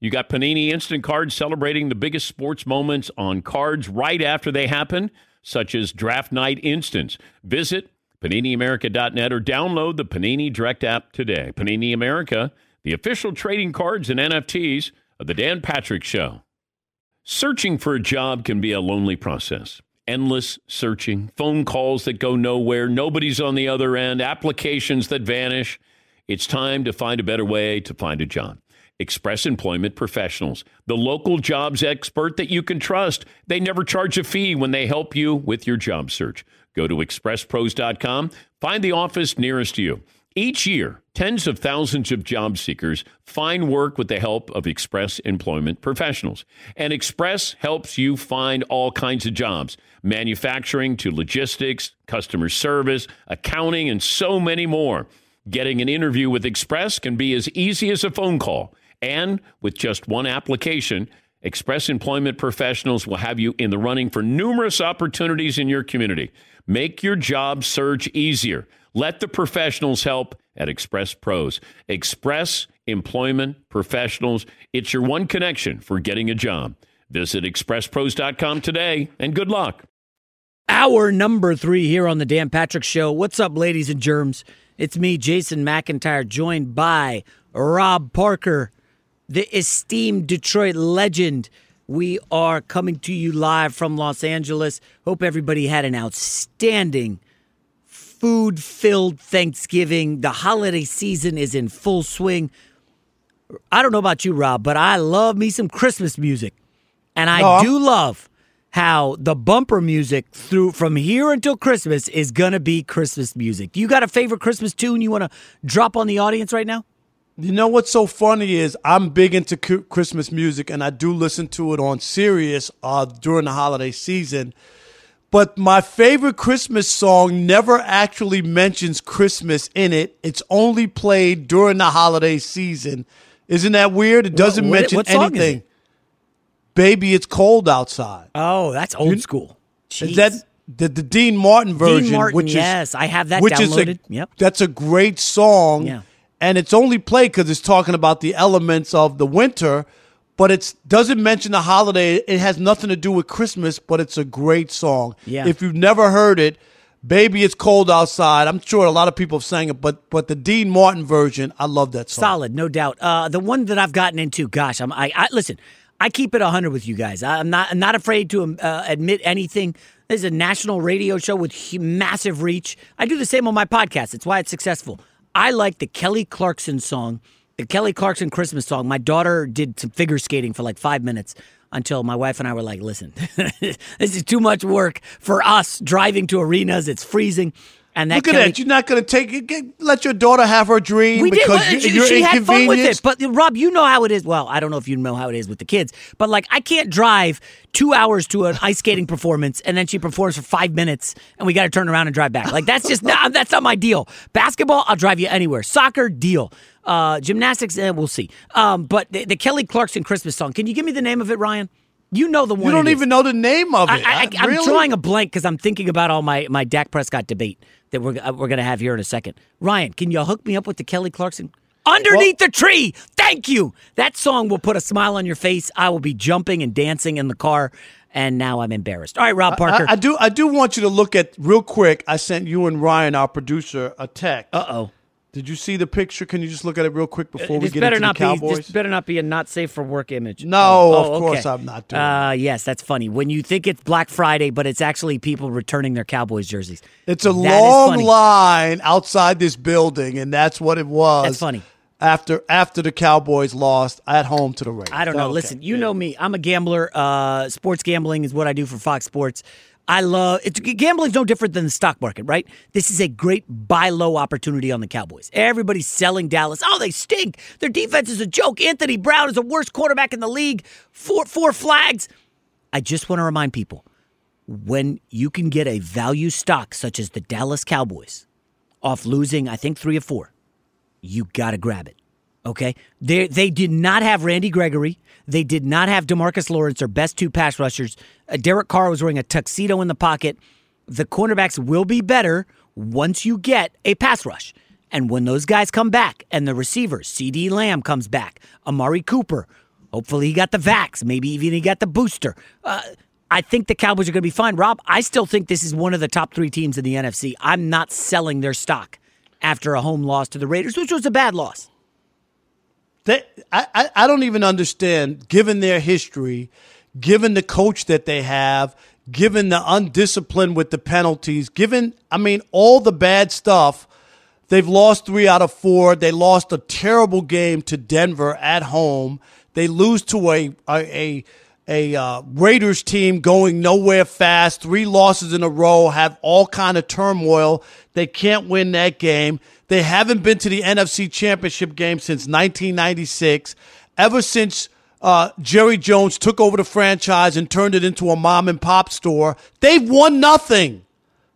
Speaker 4: you got Panini Instant Cards celebrating the biggest sports moments on cards right after they happen, such as Draft Night Instants. Visit PaniniAmerica.net or download the Panini Direct app today. Panini America, the official trading cards and NFTs of The Dan Patrick Show. Searching for a job can be a lonely process. Endless searching, phone calls that go nowhere, nobody's on the other end, applications that vanish. It's time to find a better way to find a job. Express Employment Professionals, the local jobs expert that you can trust. They never charge a fee when they help you with your job search. Go to expresspros.com, find the office nearest to you. Each year, tens of thousands of job seekers find work with the help of Express Employment Professionals. And Express helps you find all kinds of jobs manufacturing to logistics, customer service, accounting, and so many more. Getting an interview with Express can be as easy as a phone call. And with just one application, Express Employment Professionals will have you in the running for numerous opportunities in your community. Make your job search easier. Let the professionals help at Express Pros. Express Employment Professionals. It's your one connection for getting a job. Visit expresspros.com today and good luck.
Speaker 2: Hour number three here on the Dan Patrick Show. What's up, ladies and germs? It's me, Jason McIntyre, joined by Rob Parker, the esteemed Detroit legend. We are coming to you live from Los Angeles. Hope everybody had an outstanding food filled Thanksgiving. The holiday season is in full swing. I don't know about you, Rob, but I love me some Christmas music. And I
Speaker 3: No.
Speaker 2: do love how the bumper music through from here until Christmas is going to be Christmas music. Do you got a favorite Christmas tune you want to drop on the audience right now?
Speaker 3: You know what's so funny is I'm big into Christmas music, and I do listen to it on Sirius uh, during the holiday season. But my favorite Christmas song never actually mentions Christmas in it. It's only played during the holiday season. Isn't that weird? It doesn't
Speaker 2: what-
Speaker 3: mention
Speaker 2: what is
Speaker 3: anything.
Speaker 2: it?
Speaker 3: Baby, it's cold outside.
Speaker 2: Oh, that's old school.
Speaker 3: Is that the, the Dean Martin version?
Speaker 2: Dean Martin,
Speaker 3: which is,
Speaker 2: yes, I have that
Speaker 3: which
Speaker 2: downloaded.
Speaker 3: Is a,
Speaker 2: Yep.
Speaker 3: That's a great song.
Speaker 2: Yeah.
Speaker 3: And it's only played because it's talking about the elements of the winter, but it doesn't mention the holiday. It has nothing to do with Christmas, but it's a great song.
Speaker 2: Yeah.
Speaker 3: If you've never heard it, Baby, it's cold outside. I'm sure a lot of people have sang it, but but the Dean Martin version, I love that song.
Speaker 2: Solid, no doubt. Uh, the one that I've gotten into, gosh, I'm, I, I listen. I keep it hundred with you guys. I'm not, I'm not afraid to um, uh, admit anything. This is a national radio show with massive reach. I do the same on my podcast. It's why it's successful. I like the Kelly Clarkson song, the Kelly Clarkson Christmas song. My daughter did some figure skating for like five minutes until my wife and I were like, "Listen, this is too much work for us driving to arenas. It's freezing." And that
Speaker 3: Look at
Speaker 2: Kelly-
Speaker 3: that. You're not going to take it. Get, let your daughter have her dream
Speaker 2: we did.
Speaker 3: because
Speaker 2: Well,
Speaker 3: you,
Speaker 2: she,
Speaker 3: you're
Speaker 2: she had fun with
Speaker 3: inconvenienced.
Speaker 2: it. But Rob, you know how it is. Well, I don't know if you know how it is with the kids, but like I can't drive two hours to an ice skating performance and then she performs for five minutes and we got to turn around and drive back. Like that's just not that's not my deal. Basketball, I'll drive you anywhere. Soccer, deal. Uh, gymnastics, eh, we'll see. Um, but the, the Kelly Clarkson Christmas song. Can you give me the name of it, Ryan? You know the one.
Speaker 3: You don't
Speaker 2: it is.
Speaker 3: even know the name of it.
Speaker 2: I, I,
Speaker 3: Uh,
Speaker 2: I'm
Speaker 3: really?
Speaker 2: drawing a blank because I'm thinking about all my my Dak Prescott debate that we're uh, we're gonna have here in a second. Ryan, can you hook me up with the Kelly Clarkson? Underneath the tree. Thank you. That song will put a smile on your face. I will be jumping and dancing in the car, and now I'm embarrassed. All right, Rob Parker.
Speaker 3: I, I do. I do want you to look at real quick. I sent you and Ryan, our producer, a text.
Speaker 2: Uh oh.
Speaker 3: Did you see the picture? Can you just look at it real quick before we get
Speaker 2: better
Speaker 3: into
Speaker 2: not
Speaker 3: the Cowboys?
Speaker 2: be. This better not be a not safe for work image.
Speaker 3: No,
Speaker 2: Oh,
Speaker 3: of
Speaker 2: oh,
Speaker 3: course
Speaker 2: okay.
Speaker 3: I'm not doing
Speaker 2: Uh, yes, that's funny. When you think it's Black Friday, but it's actually people returning their Cowboys jerseys.
Speaker 3: It's a
Speaker 2: That
Speaker 3: long line outside this building, and that's what it was.
Speaker 2: That's funny.
Speaker 3: After after the Cowboys lost at home to the Raiders.
Speaker 2: I don't know.
Speaker 3: Okay.
Speaker 2: Listen, you know me. I'm a gambler. Uh, sports gambling is what I do for Fox Sports. I love it's gambling's no different than the stock market, right? This is a great buy low opportunity on the Cowboys. Everybody's selling Dallas. Oh, they stink. Their defense is a joke. Anthony Brown is the worst quarterback in the league. Four four flags. I just want to remind people when you can get a value stock such as the Dallas Cowboys off losing, I think three or four, you got to grab it. Okay, they they did not have Randy Gregory. They did not have Demarcus Lawrence, their best two pass rushers. Uh, Derek Carr was wearing a tuxedo in the pocket. The cornerbacks will be better once you get a pass rush, and when those guys come back, and the receivers, CeeDee Lamb comes back, Amari Cooper. Hopefully, he got the vax. Maybe even he got the booster. Uh, I think the Cowboys are going to be fine. Rob, I still think this is one of the top three teams in the NFC. I'm not selling their stock after a home loss to the Raiders, which was a bad loss.
Speaker 3: They, I, I, don't even understand, given their history, given the coach that they have, given the undisciplined with the penalties, given, I mean, all the bad stuff. They've lost three out of four. They lost a terrible game to Denver at home. They lose to a a a, a uh, Raiders team going nowhere fast. Three losses in a row. Have all kind of turmoil. They can't win that game. They haven't been to the NFC Championship game since 1996. Ever since uh, Jerry Jones took over the franchise and turned it into a mom and pop store, they've won nothing.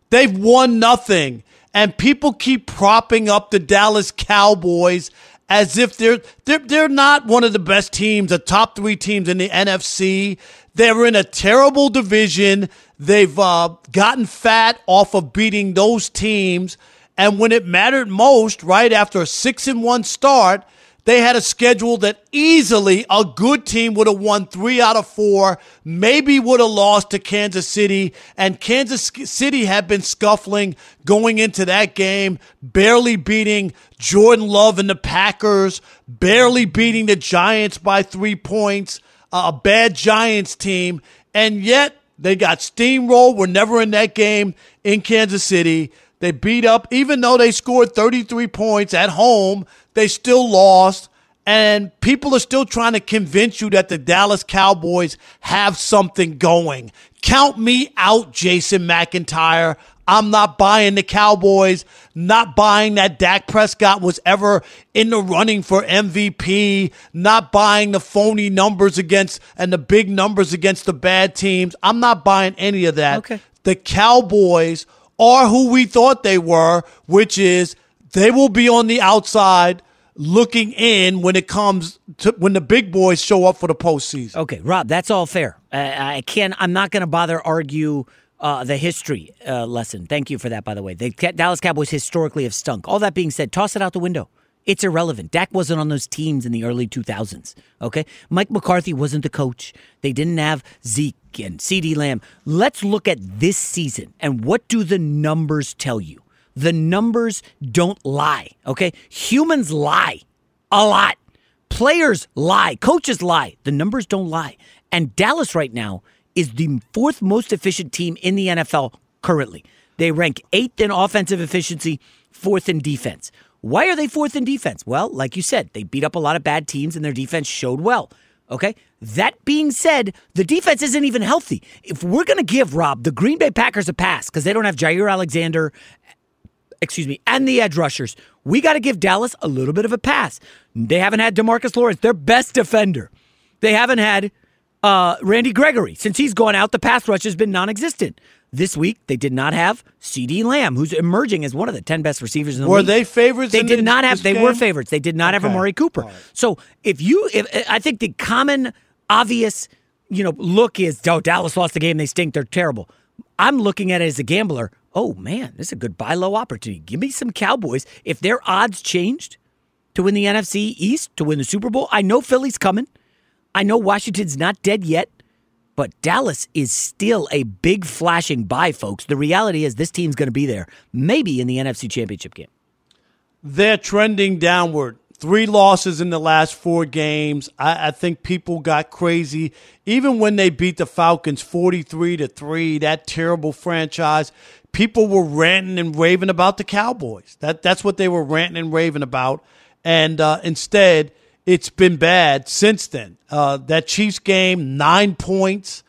Speaker 3: They've won nothing. And people keep propping up the Dallas Cowboys as if they're they're they're not one of the best teams, the top three teams in the NFC. They're in a terrible division. They've uh, gotten fat off of beating those teams, and when it mattered most, right after a six and one start, they had a schedule that easily a good team would have won three out of four, maybe would have lost to Kansas City. And Kansas City had been scuffling going into that game, barely beating Jordan Love and the Packers, barely beating the Giants by three points, a bad Giants team. And yet they got steamrolled. We're never in that game in Kansas City. They beat up, even though they scored 33 points at home, they still lost. And people are still trying to convince you that the Dallas Cowboys have something going. Count me out, Jason McIntyre. I'm not buying the Cowboys, not buying that Dak Prescott was ever in the running for MVP, not buying the phony numbers against and the big numbers against the bad teams. I'm not buying any of that.
Speaker 2: Okay.
Speaker 3: The Cowboys are who we thought they were, which is they will be on the outside looking in when it comes to when the big boys show up for the postseason.
Speaker 2: Okay, Rob, that's all fair. I, I can't. I'm not going to bother argue uh, the history uh, lesson. Thank you for that, by the way. The Dallas Cowboys historically have stunk. All that being said, toss it out the window. It's irrelevant. Dak wasn't on those teams in the early 2000s. Okay, Mike McCarthy wasn't the coach. They didn't have Zeke and CeeDee Lamb. Let's look at this season and what do the numbers tell you? The numbers don't lie. Okay, humans lie a lot. Players lie. Coaches lie. The numbers don't lie. And Dallas right now is the fourth most efficient team in the NFL currently. They rank eighth in offensive efficiency, fourth in defense. Why are they fourth in defense? Well, like you said, they beat up a lot of bad teams and their defense showed well. Okay. That being said, the defense isn't even healthy. If we're going to give Rob the Green Bay Packers a pass because they don't have Jaire Alexander, excuse me, and the edge rushers, we got to give Dallas a little bit of a pass. They haven't had Demarcus Lawrence, their best defender. They haven't had uh, Randy Gregory. Since he's gone out, the pass rush has been non existent. This week, they did not have CeeDee Lamb, who's emerging as one of the 10 best receivers in the
Speaker 3: Were
Speaker 2: league.
Speaker 3: they favorites?
Speaker 2: They did
Speaker 3: the-
Speaker 2: not have, they
Speaker 3: game?
Speaker 2: were favorites. They did not have
Speaker 3: Okay.
Speaker 2: Amari Cooper. So if you, if I think the common, obvious, you know, look is, oh, Dallas lost the game. They stink. They're terrible. I'm looking at it as a gambler. Oh, man, this is a good buy low opportunity. Give me some Cowboys. If their odds changed to win the NFC East, to win the Super Bowl, I know Philly's coming. I know Washington's not dead yet, but Dallas is still a big flashing buy, folks. The reality is this team's going to be there, maybe in the NFC Championship game.
Speaker 3: They're trending downward. Three losses in the last four games. I, I think people got crazy. Even when they beat the Falcons 43 to 3, that terrible franchise, people were ranting and raving about the Cowboys. That that's what they were ranting and raving about. And uh, instead, it's been bad since then. Uh, that Chiefs game, nine points.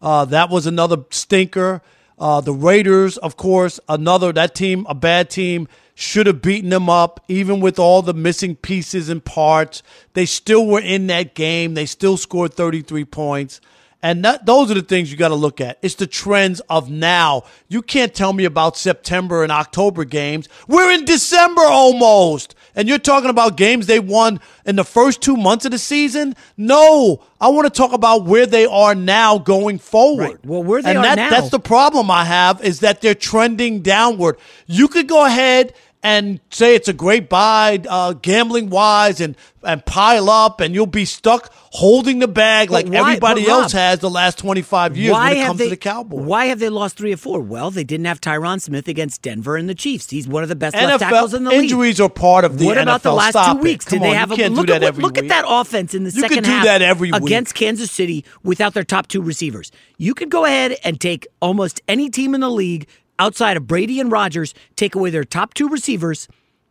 Speaker 3: Uh, that was another stinker. Uh, the Raiders, of course, another that team, a bad team, should have beaten them up, even with all the missing pieces and parts. They still were in that game. They still scored 33 points. And that, those are the things you got to look at. It's the trends of now. You can't tell me about September and October games. We're in December almost. And you're talking about games they won in the first two months of the season? No. I want to talk about where they are now going forward.
Speaker 2: Right. Well, where they
Speaker 3: and
Speaker 2: are
Speaker 3: that,
Speaker 2: now-
Speaker 3: That's the problem I have is that they're trending downward. You could go ahead and say it's a great buy, uh, gambling wise, and and pile up, and you'll be stuck holding the bag
Speaker 2: But
Speaker 3: like
Speaker 2: why-
Speaker 3: everybody
Speaker 2: Rob,
Speaker 3: else has the last twenty five years when it comes
Speaker 2: they,
Speaker 3: to the Cowboys.
Speaker 2: Why have they lost three or four? Well, they didn't have Tyron Smith against Denver and the Chiefs. He's one of the best left tackles in the
Speaker 3: NFL
Speaker 2: league.
Speaker 3: injuries are part of the
Speaker 2: what about the last
Speaker 3: Stop
Speaker 2: two weeks? Did they
Speaker 3: on,
Speaker 2: have
Speaker 3: you
Speaker 2: a look at look at that offense in the
Speaker 3: You
Speaker 2: second half
Speaker 3: every week.
Speaker 2: against Kansas City without their top two receivers? You could go ahead and take almost any team in the league outside of Brady and Rodgers, take away their top two receivers,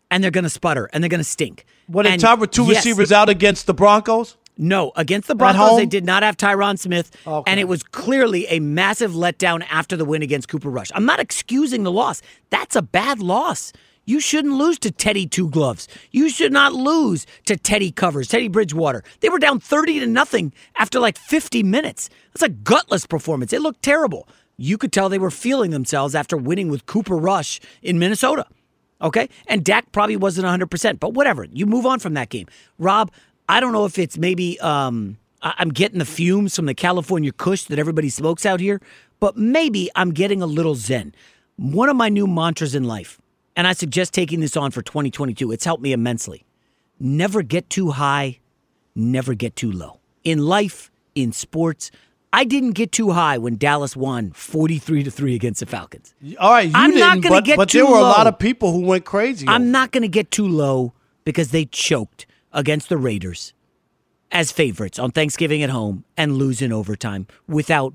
Speaker 2: and they're going to sputter and they're going to stink.
Speaker 3: What the top with two
Speaker 2: yes,
Speaker 3: receivers out against the Broncos?
Speaker 2: no, against the Broncos, they did not have Tyron Smith,
Speaker 3: Okay.
Speaker 2: and it was clearly a massive letdown after the win against Cooper Rush. I'm not excusing the loss. That's a bad loss. You shouldn't lose to Teddy Two Gloves. You should not lose to Teddy Covers, Teddy Bridgewater. They were down 30 to nothing after like 50 minutes. That's a gutless performance. It looked terrible. You could tell they were feeling themselves after winning with Cooper Rush in Minnesota. Okay? And Dak probably wasn't 100%, but whatever. You move on from that game. Rob, I don't know if it's maybe um, I'm getting the fumes from the California Kush that everybody smokes out here, but maybe I'm getting a little zen. One of my new mantras in life, and I suggest taking this on for 2022, it's helped me immensely. Never get too high, never get too low. In life, in sports, I didn't get too high when Dallas won 43 to 3 against the Falcons.
Speaker 3: All right,
Speaker 2: I'm not gonna get
Speaker 3: but
Speaker 2: too But
Speaker 3: there were a lot of people who went crazy.
Speaker 2: I'm not going to get too low because they choked against the Raiders as favorites on Thanksgiving at home and lose in overtime without,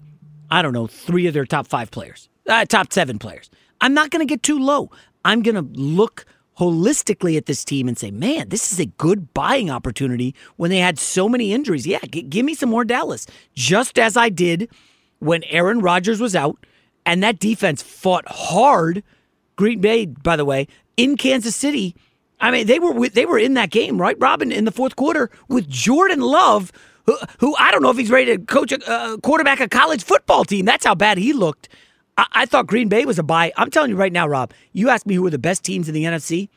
Speaker 2: I don't know, three of their top five players, uh, top seven players. I'm not going to get too low. I'm going to look holistically at this team and say, man, this is a good buying opportunity when they had so many injuries. Yeah, g- give me some more Dallas, just as I did when Aaron Rodgers was out and that defense fought hard. Green Bay, by the way, in Kansas City. I mean, they were they were in that game, right, Robin, in the fourth quarter with Jordan Love, who, who I don't know if he's ready to coach a uh, quarterback a college football team. That's how bad he looked. I, I thought Green Bay was a buy. I'm telling you right now, Rob. You asked me who are the best teams in the NFC.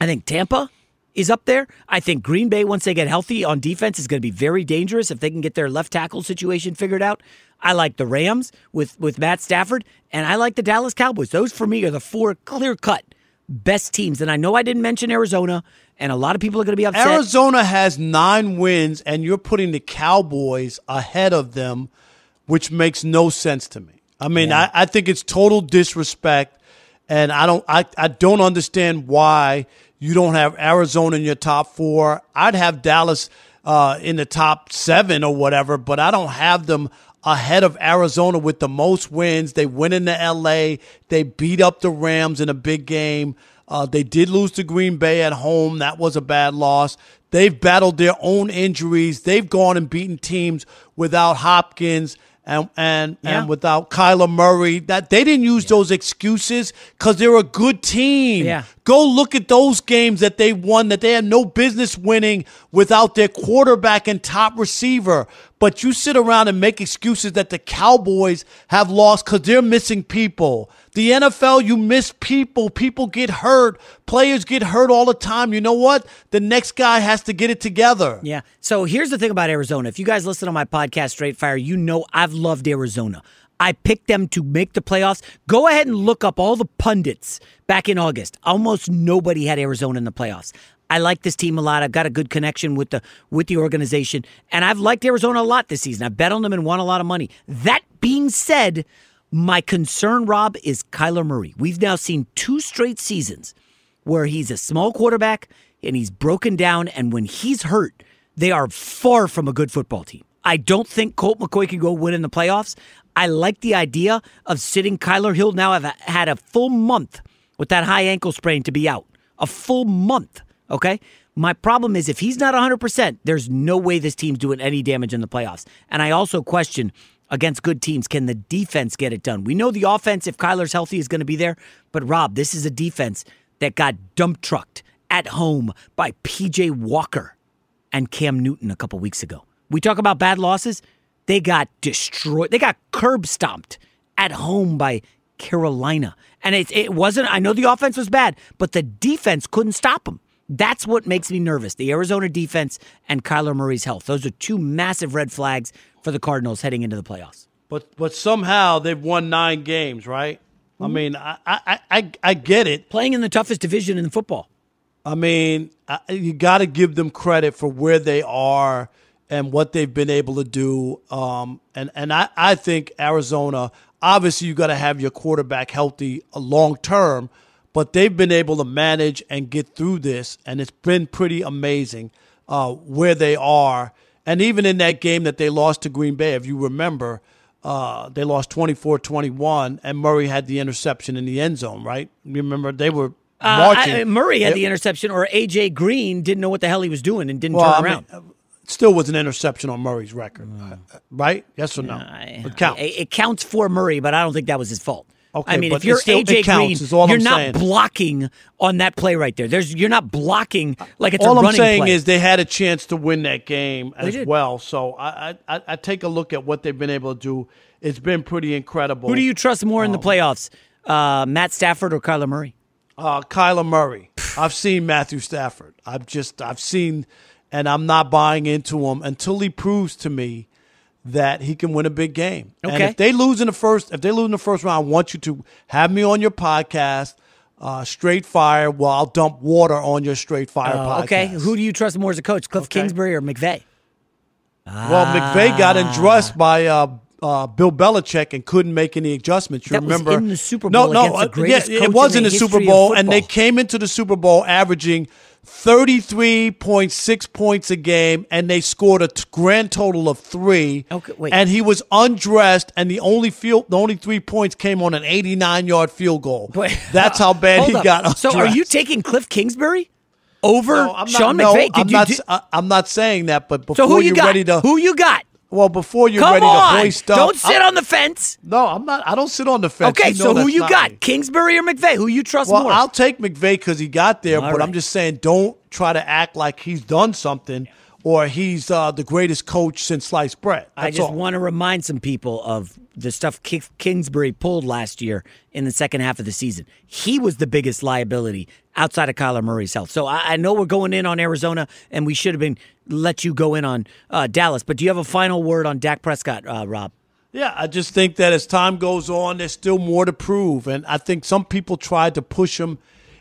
Speaker 2: I think Tampa is up there. I think Green Bay, once they get healthy on defense, is going to be very dangerous if they can get their left tackle situation figured out. I like the Rams with, with Matt Stafford, and I like the Dallas Cowboys. Those, for me, are the four clear cut best teams. And I know I didn't mention Arizona, and a lot of people are going to be upset.
Speaker 3: Arizona has nine wins, and you're putting the Cowboys ahead of them, which makes no sense to me. I mean, I, I think it's total disrespect, and I don't, I, I don't understand why you don't have Arizona in your top four. I'd have Dallas uh, in the top seven or whatever, but I don't have them ahead of Arizona with the most wins. They went into LA. They beat up the Rams in a big game. Uh, they did lose to Green Bay at home. That was a bad loss. They've battled their own injuries. They've gone and beaten teams without Hopkins and and
Speaker 2: Yeah.
Speaker 3: and without Kyler Murray. That they didn't use those excuses because they're a good team.
Speaker 2: Yeah.
Speaker 3: Go look at those games that they won that they had no business winning without their quarterback and top receiver. But you sit around and make excuses that the Cowboys have lost because they're missing people. The NFL, you miss people. People get hurt. Players get hurt all the time. You know what? The next guy has to get it together.
Speaker 2: Yeah. So here's the thing about Arizona. If you guys listen to my podcast, Straight Fire, you know I've loved Arizona. I picked them to make the playoffs. Go ahead and look up all the pundits back in August. Almost nobody had Arizona in the playoffs. I like this team a lot. I've got a good connection with the with the organization, and I've liked Arizona a lot this season. I bet on them and won a lot of money. That being said, my concern, Rob, is Kyler Murray. We've now seen two straight seasons where he's a small quarterback and he's broken down, and when he's hurt, they are far from a good football team. I don't think Colt McCoy can go win in the playoffs. I like the idea of sitting Kyler Hill now have had a full month with that high ankle sprain to be out. A full month, okay? My problem is if he's not 100%, there's no way this team's doing any damage in the playoffs. And I also question against good teams, can the defense get it done? We know the offense, if Kyler's healthy, is going to be there. But Rob, this is a defense that got dump trucked at home by PJ Walker and Cam Newton a couple weeks ago. We talk about bad losses. They got destroyed. They got curb stomped at home by Carolina. And it, it wasn't, I know the offense was bad, but the defense couldn't stop them. That's what makes me nervous. The Arizona defense and Kyler Murray's health. Those are two massive red flags for the Cardinals heading into the playoffs.
Speaker 3: But but somehow they've won nine games, right? I
Speaker 2: Mm-hmm.
Speaker 3: mean, I, I, I, I get it.
Speaker 2: Playing in the toughest division in football.
Speaker 3: I mean, I, you got to give them credit for where they are and what they've been able to do. Um, and and I, I think Arizona, obviously, you got to have your quarterback healthy long term, but they've been able to manage and get through this, and it's been pretty amazing uh, where they are. And even in that game that they lost to Green Bay, if you remember, uh, they lost 24 21, and Murray had the interception in the end zone, right? You remember they were
Speaker 2: Uh. I- Murray had
Speaker 3: They-
Speaker 2: the interception, or AJ Green didn't know what the hell he was doing and didn't
Speaker 3: well,
Speaker 2: turn
Speaker 3: I
Speaker 2: around.
Speaker 3: mean, uh, still was an interception on Murray's record, uh, right? Yes or no?
Speaker 2: I-
Speaker 3: it counts.
Speaker 2: It, it counts for Murray, but I don't think that was his fault.
Speaker 3: Okay,
Speaker 2: I mean, if you're
Speaker 3: still-
Speaker 2: AJ
Speaker 3: counts,
Speaker 2: Green, you're
Speaker 3: I'm
Speaker 2: not
Speaker 3: saying.
Speaker 2: blocking on that play right there. There's you're not blocking like it's
Speaker 3: All I'm saying
Speaker 2: play.
Speaker 3: is they had a chance to win that game
Speaker 2: They
Speaker 3: as
Speaker 2: did.
Speaker 3: well. So I, I, I- take a look at what they've been able to do. It's been pretty incredible.
Speaker 2: Who do you trust more in the
Speaker 3: Um,
Speaker 2: playoffs, uh, Matt Stafford or Kyler Murray?
Speaker 3: Uh, Kyler Murray. I've seen Matthew Stafford. I've just I've seen, and I'm not buying into him until he proves to me that he can win a big game. And
Speaker 2: Okay.
Speaker 3: if they lose in the first, if they lose in the first round, I want you to have me on your podcast, uh, straight fire. Well, I'll dump water on your straight fire
Speaker 2: Uh,
Speaker 3: podcast.
Speaker 2: okay, who do you trust more as a coach, Cliff Kingsbury or McVay?
Speaker 3: Well, McVay got undressed by uh, uh, Bill Belichick and couldn't make any adjustments. You
Speaker 2: That
Speaker 3: remember
Speaker 2: in the Super
Speaker 3: No,
Speaker 2: Bowl
Speaker 3: no,
Speaker 2: the
Speaker 3: uh, yeah, it was
Speaker 2: in the
Speaker 3: the Super Bowl, and they came into the Super Bowl averaging thirty-three point six points a game, and they scored a t- grand total of three.
Speaker 2: Okay, wait.
Speaker 3: And he was undressed, and the only field, the only three points came on an eighty-nine yard field goal.
Speaker 2: Wait.
Speaker 3: That's how bad he
Speaker 2: up.
Speaker 3: got. Undressed.
Speaker 2: So, are you taking Cliff Kingsbury over
Speaker 3: No, I'm not,
Speaker 2: Sean McVay? Did
Speaker 3: I'm not.
Speaker 2: do-
Speaker 3: s- I, am not saying that, but before
Speaker 2: so, who you
Speaker 3: you're
Speaker 2: got?
Speaker 3: ready to
Speaker 2: who you got?
Speaker 3: Well, before you're
Speaker 2: Come
Speaker 3: ready
Speaker 2: on!
Speaker 3: to hoist up,
Speaker 2: Don't sit
Speaker 3: I'm-
Speaker 2: on the fence.
Speaker 3: No, I'm not. I don't sit on the fence.
Speaker 2: Okay,
Speaker 3: You know
Speaker 2: so who you got?
Speaker 3: me.
Speaker 2: Kingsbury or McVay? Who you trust
Speaker 3: Well,
Speaker 2: more?
Speaker 3: I'll take McVay because he got there,
Speaker 2: All
Speaker 3: but
Speaker 2: right.
Speaker 3: I'm just saying, don't try to act like he's done something or he's uh, the greatest coach since sliced bread.
Speaker 2: I just
Speaker 3: all.
Speaker 2: want to remind some people of the stuff Kingsbury pulled last year in the second half of the season. He was the biggest liability outside of Kyler Murray's health. So I, I know we're going in on Arizona, and we should have been let you go in on uh, Dallas. But do you have a final word on Dak Prescott, uh, Rob?
Speaker 3: Yeah, I just think that as time goes on, there's still more to prove, and I think some people tried to push him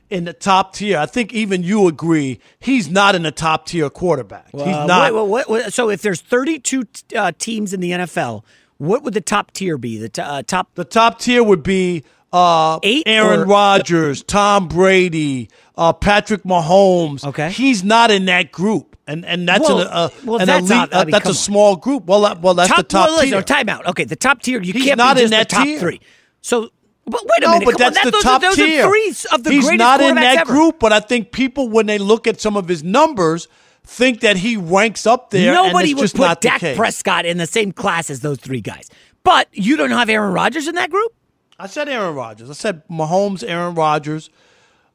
Speaker 3: in the top tier. I think even you agree he's not in the top tier quarterback. he's
Speaker 2: Uh,
Speaker 3: not.
Speaker 2: wait, wait, wait, so if there's 32 t- uh, teams in the NFL, what would the top tier be? The t- uh, top
Speaker 3: The top tier would be uh,
Speaker 2: Eight
Speaker 3: Aaron
Speaker 2: or-
Speaker 3: Rodgers, Tom Brady, uh, Patrick Mahomes.
Speaker 2: Okay.
Speaker 3: he's not in that group, and and that's
Speaker 2: Well,
Speaker 3: an, uh,
Speaker 2: well,
Speaker 3: an
Speaker 2: that's
Speaker 3: elite.
Speaker 2: not- I
Speaker 3: uh,
Speaker 2: mean,
Speaker 3: that's a
Speaker 2: on.
Speaker 3: small group. Well, that, well, that's the top
Speaker 2: well,
Speaker 3: tier.
Speaker 2: Timeout. Okay, the top tier. You
Speaker 3: He's
Speaker 2: can't
Speaker 3: not
Speaker 2: be
Speaker 3: in that
Speaker 2: the top
Speaker 3: tier.
Speaker 2: three. So, but wait a
Speaker 3: no,
Speaker 2: minute.
Speaker 3: but
Speaker 2: come on,
Speaker 3: that's
Speaker 2: that-
Speaker 3: the
Speaker 2: those
Speaker 3: top
Speaker 2: are, those
Speaker 3: tier.
Speaker 2: Are three of the
Speaker 3: He's
Speaker 2: greatest
Speaker 3: not in that
Speaker 2: ever.
Speaker 3: group, but I think people, when they look at some of his numbers, think that he ranks up there.
Speaker 2: Nobody
Speaker 3: and it's
Speaker 2: would put Dak. Prescott in the same class as those three guys. But you don't have Aaron Rodgers in that group.
Speaker 3: I said Aaron Rodgers. I said Mahomes, Aaron Rodgers,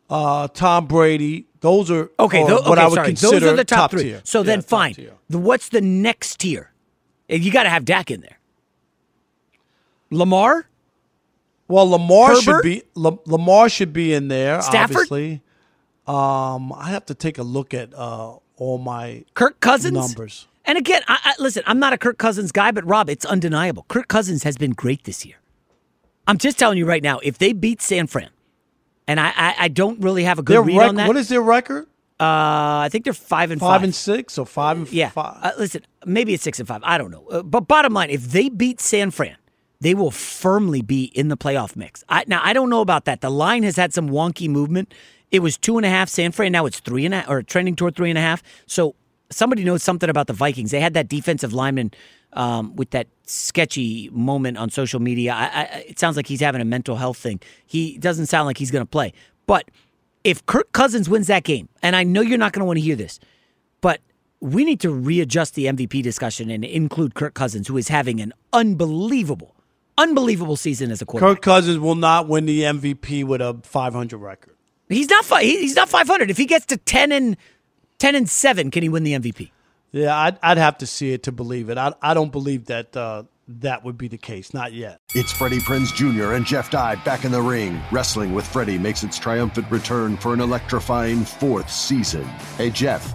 Speaker 3: uh, Tom Brady. Those are
Speaker 2: Okay, tho-
Speaker 3: what
Speaker 2: okay,
Speaker 3: I would
Speaker 2: sorry.
Speaker 3: consider
Speaker 2: Those are the top, three.
Speaker 3: tier.
Speaker 2: So
Speaker 3: Yeah,
Speaker 2: then, fine. The, what's the next tier? Eh, You got to have Dak in there. Lamar.
Speaker 3: Well, Lamar should be La- Lamar should be in there.
Speaker 2: Stafford?
Speaker 3: Obviously, um, I have to take a look at uh, all my
Speaker 2: Kirk Cousins
Speaker 3: numbers.
Speaker 2: And again, I, I, listen, I'm not a Kirk Cousins guy, but Rob, it's undeniable. Kirk Cousins has been great this year. I'm just telling you right now, if they beat San Fran, and I, I, I don't really have a good
Speaker 3: Their
Speaker 2: read
Speaker 3: rec-
Speaker 2: on that.
Speaker 3: What is their record?
Speaker 2: Uh, I think they're five and
Speaker 3: Five
Speaker 2: five.
Speaker 3: and six or five and
Speaker 2: yeah.
Speaker 3: five?
Speaker 2: Uh, listen, maybe it's six and five. I don't know. Uh, but bottom line, if they beat San Fran, they will firmly be in the playoff mix. I, now I don't know about that. The line has had some wonky movement. It was two and a half San Fran. Now it's three and a or trending toward three and a half. So somebody knows something about the Vikings. They had that defensive lineman um, with that sketchy moment on social media. I, I, it sounds like he's having a mental health thing. He doesn't sound like he's going to play. But if Kirk Cousins wins that game, and I know you're not going to want to hear this, but we need to readjust the MVP discussion and include Kirk Cousins, who is having an unbelievable, unbelievable season as a quarterback.
Speaker 3: Kirk Cousins will not win the MVP with a 500 record.
Speaker 2: He's not he's not 500. If he gets to 10 and 10 and 7, can he win the MVP?
Speaker 3: Yeah, I'd, I'd have to see it to believe it. I, I don't believe that uh, that would be the case. Not yet.
Speaker 8: It's Freddie Prinze Jr. and Jeff Dye back in the ring. Wrestling with Freddie makes its triumphant return for an electrifying fourth season. Hey, Jeff,